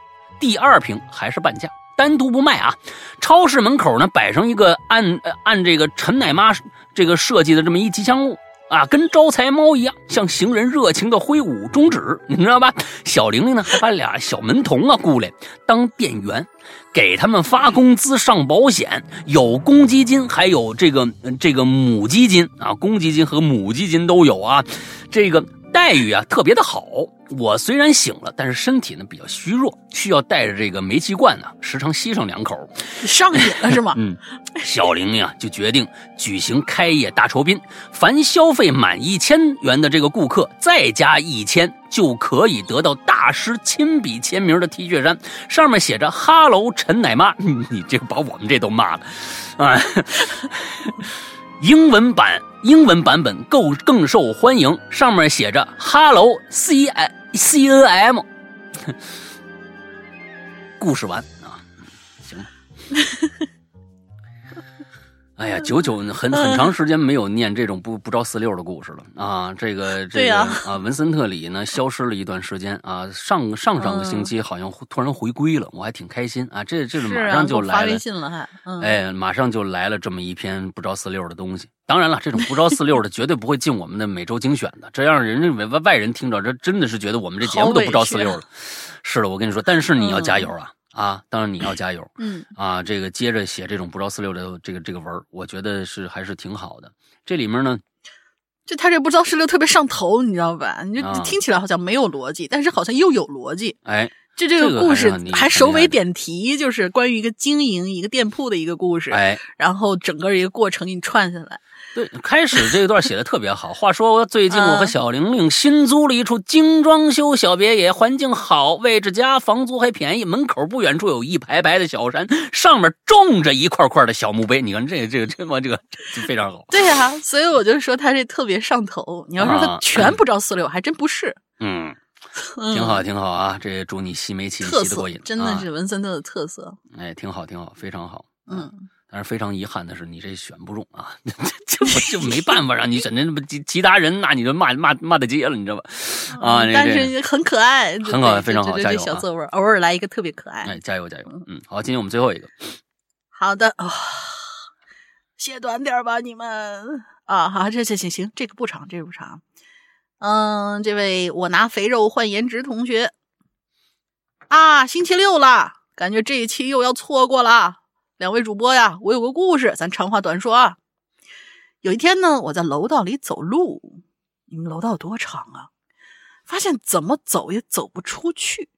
第二瓶还是半价。单独不卖啊。超市门口呢摆上一个按按这个陈奶妈这个设计的这么一吉祥物。啊，跟招财猫一样，向行人热情的挥舞中指，你知道吧？小玲玲呢，还把俩小门童啊雇来当店员，给他们发工资、上保险，有公积金，还有这个这个母基金啊，公积金和母基金都有啊，这个待遇啊特别的好。我虽然醒了，但是身体呢比较虚弱，需要带着这个煤气罐呢，时常吸上两口。上瘾了是吗？[laughs] 嗯，小玲玲啊就决定举行开业大酬宾，凡消费满一千元的这个顾客，再加一千就可以得到大师亲笔签名的 T 恤衫，上面写着 “Hello 陈奶妈”。[laughs] 你这个把我们这都骂了啊！英文版英文版本更更受欢迎，上面写着 “Hello C I”。[laughs] C N M，故事完啊，行吧。[laughs] 哎呀，久久很很长时间没有念这种不不着四六的故事了啊！这个这个啊，文森特里呢消失了一段时间啊，上上上个星期好像突然回归了，我还挺开心啊！这这马上就来了，发微信了还，哎，马上就来了这么一篇不着四六的东西。当然了，这种不着四六的绝对不会进我们的每周精选的，这样人家外外人听着，这真的是觉得我们这节目都不着四六了。是的，我跟你说，但是你要加油啊！啊，当然你要加油。嗯，啊，这个接着写这种不着四六的这个这个文我觉得是还是挺好的。这里面呢，就他这不着四六特别上头，你知道吧？你就听起来好像没有逻辑，但是好像又有逻辑。哎，就这个故事还首尾点题，就是关于一个经营一个店铺的一个故事。哎，然后整个一个过程给你串下来。对，开始这一段写的特别好。话说，最近我和小玲玲新租了一处精装修小别野，环境好，位置佳，房租还便宜。门口不远处有一排排的小山，上面种着一块块的小墓碑。你看，这个、这个、这么这个非常好。对呀，所以我就说他这特别上头。你要说他全不着四六，还真不是。嗯，挺好，挺好啊。这祝你吸煤气吸得过瘾，真的是文森特的特色。哎，挺好，挺好，非常好。嗯。但是非常遗憾的是，你这选不中啊！[laughs] 这不就没办法让你选，那不其其他人，那你就骂骂骂的街了，你知道吧？啊，但是很可爱，很可爱，非常好，加油！小作文偶尔来一个特别可爱，哎，加油加油！嗯，好，今天我们最后一个，好的啊，写短点吧，你们啊，好，这这行行，这个不长，这个不长。嗯，这位我拿肥肉换颜值同学啊，星期六了，感觉这一期又要错过了。两位主播呀，我有个故事，咱长话短说啊。有一天呢，我在楼道里走路，你们楼道多长啊？发现怎么走也走不出去，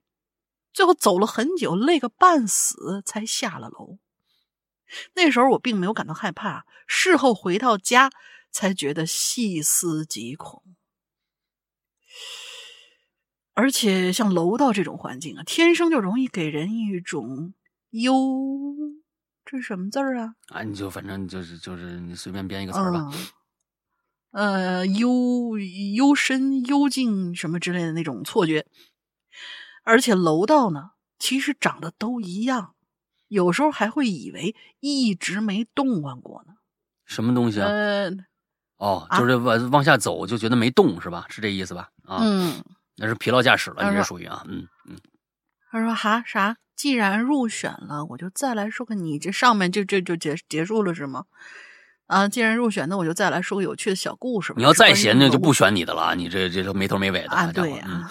最后走了很久，累个半死才下了楼。那时候我并没有感到害怕，事后回到家才觉得细思极恐。而且像楼道这种环境啊，天生就容易给人一种幽。这是什么字儿啊？啊，你就反正就是就是你随便编一个词儿吧。呃，幽幽深、幽静什么之类的那种错觉。而且楼道呢，其实长得都一样，有时候还会以为一直没动换过呢。什么东西啊？呃，哦，就是往往下走就觉得没动是吧？是这意思吧？啊，嗯，那是疲劳驾驶了，你这属于啊，嗯嗯。他说：“哈啥？既然入选了，我就再来说个你这上面就这就结结束了是吗？啊，既然入选，那我就再来说个有趣的小故事。你要再闲那就不选你的了。你这这都没头没尾的啊！对呀，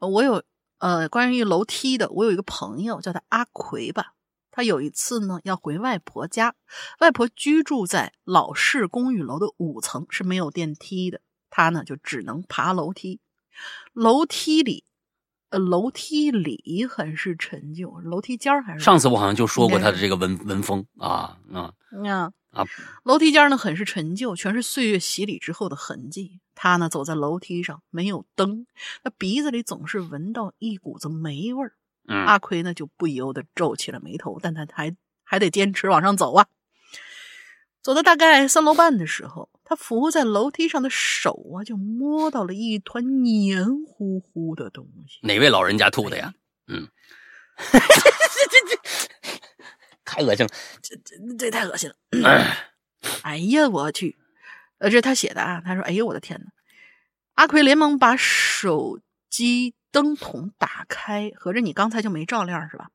我有呃关于楼梯的，我有一个朋友叫他阿奎吧。他有一次呢要回外婆家，外婆居住在老式公寓楼的五层，是没有电梯的。他呢就只能爬楼梯，楼梯里。”楼梯里很是陈旧，楼梯间还是上次我好像就说过他的这个文文风啊啊啊啊！楼梯间呢很是陈旧，全是岁月洗礼之后的痕迹。他呢走在楼梯上，没有灯，那鼻子里总是闻到一股子霉味儿。阿奎呢就不由得皱起了眉头，但他还还得坚持往上走啊。走到大概三楼半的时候。他扶在楼梯上的手啊，就摸到了一团黏糊糊的东西。哪位老人家吐的呀？嗯，这这这太恶心了，这这这太恶心了。哎呀，我去！呃，这是他写的啊。他说：“哎呦，我的天呐。阿奎连忙把手机灯筒打开，合着你刚才就没照亮是吧？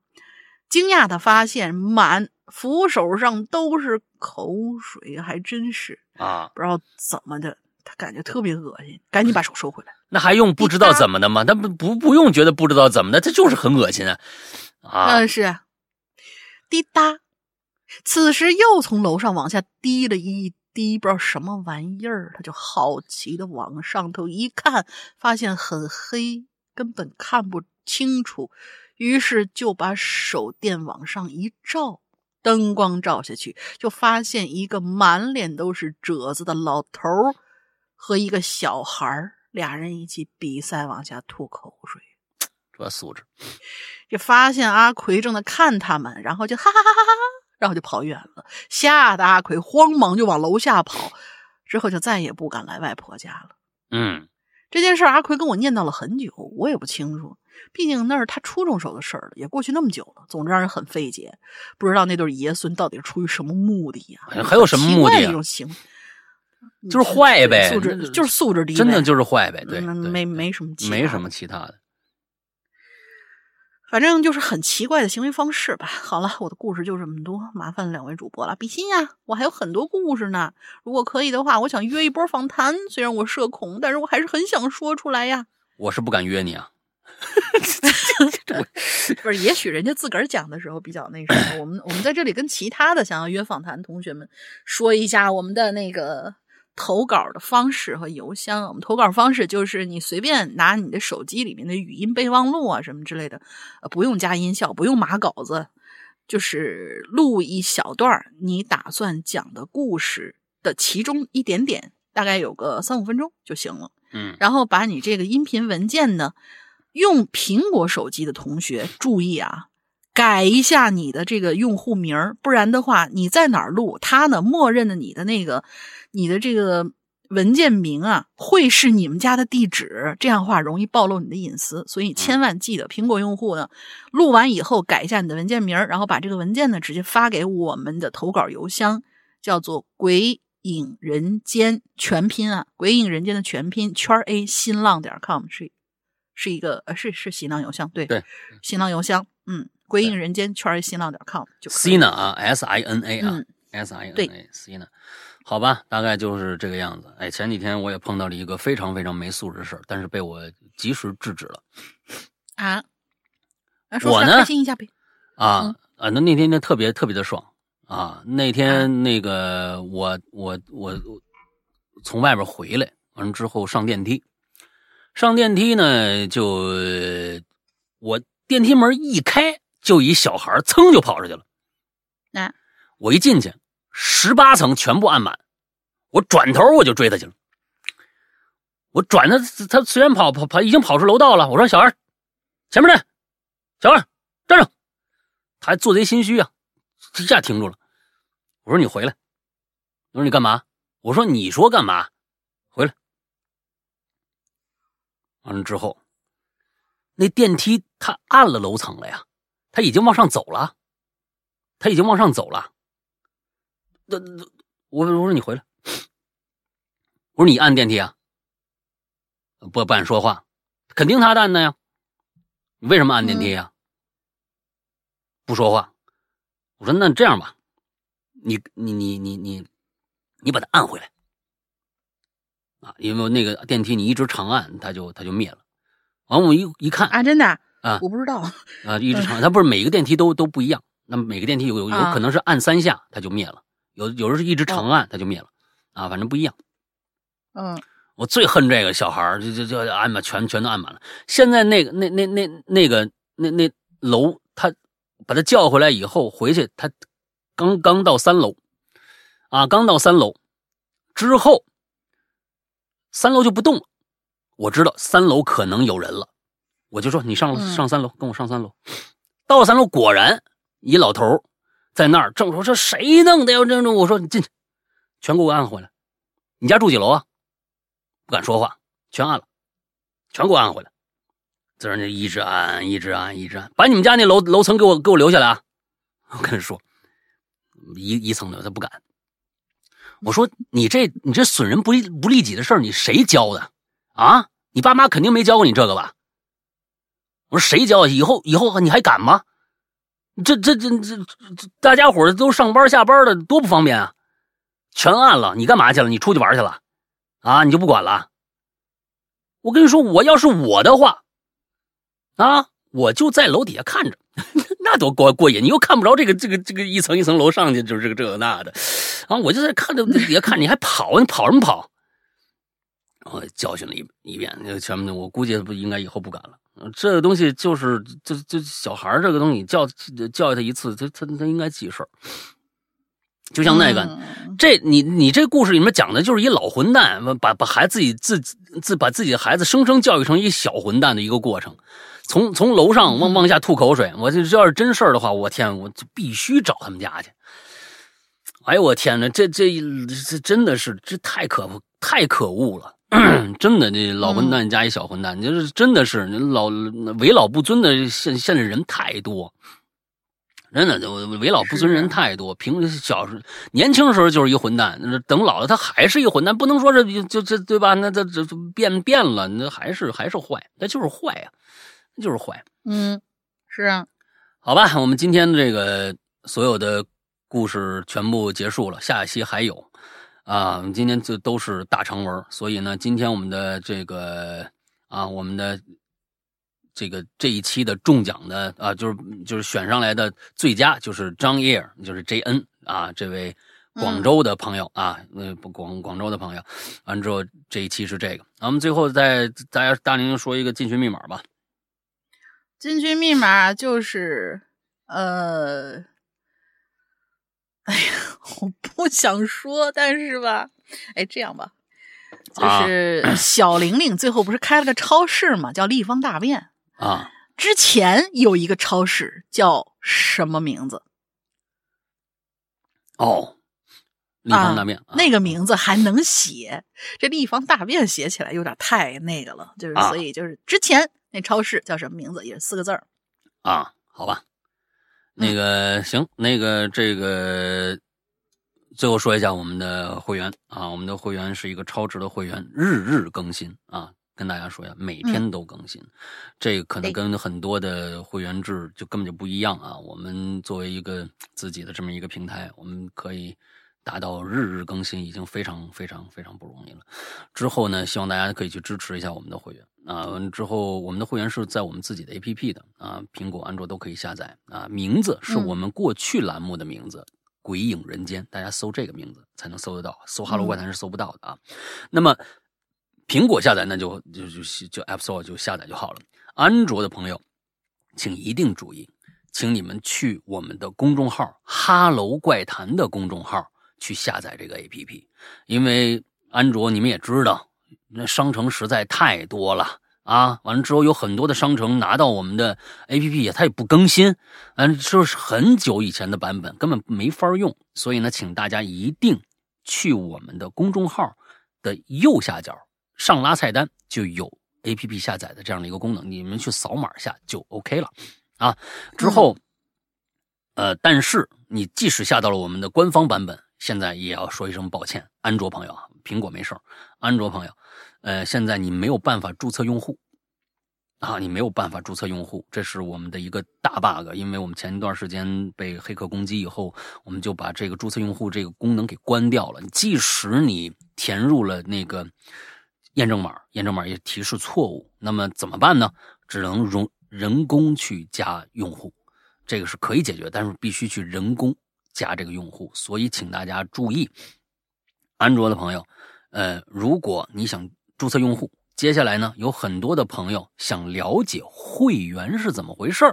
惊讶的发现满扶手上都是口水，还真是啊，不知道怎么的，他感觉特别恶心，赶紧把手收回来。那还用不知道怎么的吗？那不不不用觉得不知道怎么的，他就是很恶心啊！啊，嗯，是。滴答，此时又从楼上往下滴了一滴，不知道什么玩意儿，他就好奇的往上头一看，发现很黑，根本看不清楚，于是就把手电往上一照，灯光照下去，就发现一个满脸都是褶子的老头和一个小孩儿。俩人一起比赛往下吐口水，[tsk] 这素质。就发现阿奎正在看他们，然后就哈哈哈哈哈，然后就跑远了，吓得阿奎慌忙就往楼下跑，之后就再也不敢来外婆家了。嗯，这件事阿奎跟我念叨了很久，我也不清楚，毕竟那是他初中时候的事儿了，也过去那么久了，总之让人很费解，不知道那对爷孙到底是出于什么目的呀？还有什么目的？一种行为。就是坏呗，素质就是素质低，真的就是坏呗，对，没没什么，没什么其他的，反正就是很奇怪的行为方式吧。好了，我的故事就这么多，麻烦两位主播了，比心呀，我还有很多故事呢。如果可以的话，我想约一波访谈，虽然我社恐，但是我还是很想说出来呀。我是不敢约你啊，[laughs] 不是，也许人家自个儿讲的时候比较那什么，我们我们在这里跟其他的想要约访谈同学们说一下我们的那个。投稿的方式和邮箱，我们投稿方式就是你随便拿你的手机里面的语音备忘录啊什么之类的，呃，不用加音效，不用码稿子，就是录一小段你打算讲的故事的其中一点点，大概有个三五分钟就行了。嗯，然后把你这个音频文件呢，用苹果手机的同学注意啊。改一下你的这个用户名不然的话，你在哪儿录，它呢，默认的你的那个，你的这个文件名啊，会是你们家的地址，这样话容易暴露你的隐私，所以千万记得，苹果用户呢，录完以后改一下你的文件名，然后把这个文件呢直接发给我们的投稿邮箱，叫做“鬼影人间”全拼啊，“鬼影人间”的全拼圈 A 新浪点 com 是是一个呃是是新浪邮箱对对新浪邮箱嗯。归应人间圈新浪点 com 就 Sina 啊，S I N A 啊，S I N A Sina，好吧，大概就是这个样子。哎，前几天我也碰到了一个非常非常没素质的事儿，但是被我及时制止了。啊，我呢，开心一下呗。啊啊，那那天那特别特别的爽啊！那天那个我我我从外边回来，完了之后上电梯，上电梯呢就我电梯门一开。就一小孩噌就跑出去了，那我一进去，十八层全部按满，我转头我就追他去了。我转他，他虽然跑跑跑已经跑出楼道了，我说小孩，前面站，小孩站住，他还做贼心虚啊，一下停住了。我说你回来，我说你干嘛？我说你说干嘛？回来。完了之后，那电梯他按了楼层了呀。他已经往上走了，他已经往上走了。那那我我说你回来，我说你按电梯啊？不不敢说话，肯定他按的呀。你为什么按电梯呀？不说话。我说那这样吧，你你你你你你把它按回来啊，因为那个电梯你一直长按，它就它就灭了。完我一一看啊，真的。啊，我不知道啊，一直长按，它不是每个电梯都都不一样。那么每个电梯有有有可能是按三下它就灭了，有有时候是一直长按它就灭了，啊，反正不一样。嗯，我最恨这个小孩就就就按满全全都按满了。现在那个那那那那个那那楼，他把他叫回来以后回去，他刚刚到三楼，啊，刚到三楼之后，三楼就不动了。我知道三楼可能有人了。我就说你上上三楼，跟我上三楼。到了三楼，果然一老头在那儿正说：“这谁弄的呀？”这种我说：“你进去，全给我按回来。”你家住几楼啊？不敢说话，全按了，全给我按回来。在那一直按，一直按，一直按，把你们家那楼楼层给我给我留下来啊！我跟你说，一一层楼他不敢。我说你这你这损人不利不利己的事儿，你谁教的啊？你爸妈肯定没教过你这个吧？我说谁教？以后以后你还敢吗？这这这这这大家伙都上班下班的，多不方便啊！全按了，你干嘛去了？你出去玩去了？啊，你就不管了？我跟你说，我要是我的话，啊，我就在楼底下看着，[laughs] 那多过过瘾！你又看不着这个这个这个一层一层楼上去，就是这个这个那的，啊，我就在看着底下看，你还跑？你跑什么跑？我教训了一一遍，那全部我估计不应该以后不敢了。这个东西就是就就小孩这个东西，教教育他一次，他他他应该记事儿。就像那个，这你你这故事里面讲的就是一老混蛋，把把孩子自己自自把自己的孩子生生教育成一小混蛋的一个过程，从从楼上往往下吐口水。我这要是真事儿的话，我天，我就必须找他们家去。哎呦我天哪，这这这真的是这太可太可恶了。[clears throat] 真的，这老混蛋加一小混蛋，就是真的是老为老不尊的。现现在人太多，真的，为老不尊人太多。平小时年轻时候就是一混蛋，等老了他还是一混蛋。不能说是就这对吧？那这这变变了，那还是还是坏，那就是坏呀，那就是坏。嗯，是啊。好吧，我们今天的这个所有的故事全部结束了，下一期还有。啊，我们今天就都是大长文，所以呢，今天我们的这个啊，我们的这个这一期的中奖的啊，就是就是选上来的最佳就是张叶，就是 J N 啊，这位广州的朋友啊，那广广州的朋友，完之后这一期是这个，咱们最后再大家大宁说一个进群密码吧。进去密码就是呃。哎呀，我不想说，但是吧，哎，这样吧，就是小玲玲最后不是开了个超市嘛，叫立方大便啊。之前有一个超市叫什么名字？哦，立方大便，那个名字还能写，这立方大便写起来有点太那个了，就是所以就是之前那超市叫什么名字，也是四个字儿啊？好吧。那个行，那个这个最后说一下我们的会员啊，我们的会员是一个超值的会员，日日更新啊，跟大家说一下，每天都更新，这个可能跟很多的会员制就根本就不一样啊。我们作为一个自己的这么一个平台，我们可以达到日日更新，已经非常非常非常不容易了。之后呢，希望大家可以去支持一下我们的会员。啊，完之后我们的会员是在我们自己的 A P P 的啊，苹果、安卓都可以下载啊。名字是我们过去栏目的名字，《鬼影人间》，大家搜这个名字才能搜得到，搜《哈喽怪谈》是搜不到的啊。那么苹果下载那就就就就 App Store 就下载就好了。安卓的朋友，请一定注意，请你们去我们的公众号“哈喽怪谈”的公众号去下载这个 A P P，因为安卓你们也知道。那商城实在太多了啊！完了之后有很多的商城拿到我们的 APP，也它也不更新，嗯，就是很久以前的版本，根本没法用。所以呢，请大家一定去我们的公众号的右下角上拉菜单，就有 APP 下载的这样的一个功能，你们去扫码下就 OK 了啊。之后，呃，但是你即使下到了我们的官方版本，现在也要说一声抱歉，安卓朋友啊，苹果没事安卓朋友。呃，现在你没有办法注册用户啊，你没有办法注册用户，这是我们的一个大 bug。因为我们前一段时间被黑客攻击以后，我们就把这个注册用户这个功能给关掉了。即使你填入了那个验证码，验证码也提示错误，那么怎么办呢？只能容人工去加用户，这个是可以解决，但是必须去人工加这个用户。所以请大家注意，安卓的朋友，呃，如果你想。注册用户，接下来呢，有很多的朋友想了解会员是怎么回事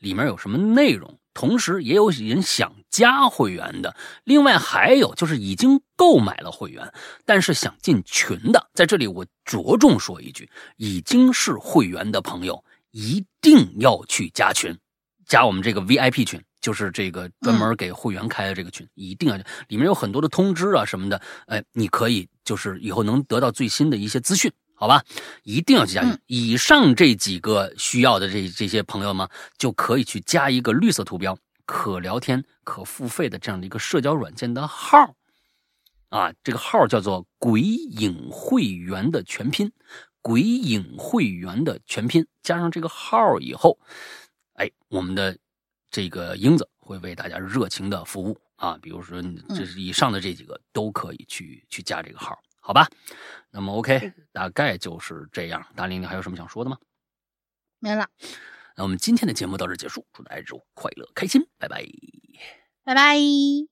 里面有什么内容，同时也有人想加会员的。另外还有就是已经购买了会员，但是想进群的，在这里我着重说一句：已经是会员的朋友一定要去加群，加我们这个 VIP 群，就是这个专门给会员开的这个群，一定要里面有很多的通知啊什么的，哎，你可以。就是以后能得到最新的一些资讯，好吧？一定要去加群。以上这几个需要的这这些朋友们，就可以去加一个绿色图标、可聊天、可付费的这样的一个社交软件的号啊。这个号叫做“鬼影会员”的全拼，“鬼影会员”的全拼加上这个号以后，哎，我们的这个英子会为大家热情的服务啊。比如说，这是以上的这几个都可以去去加这个号，好吧？那么 OK，大概就是这样。大林，你还有什么想说的吗？没了。那我们今天的节目到这结束，祝大家周快乐开心，拜拜，拜拜。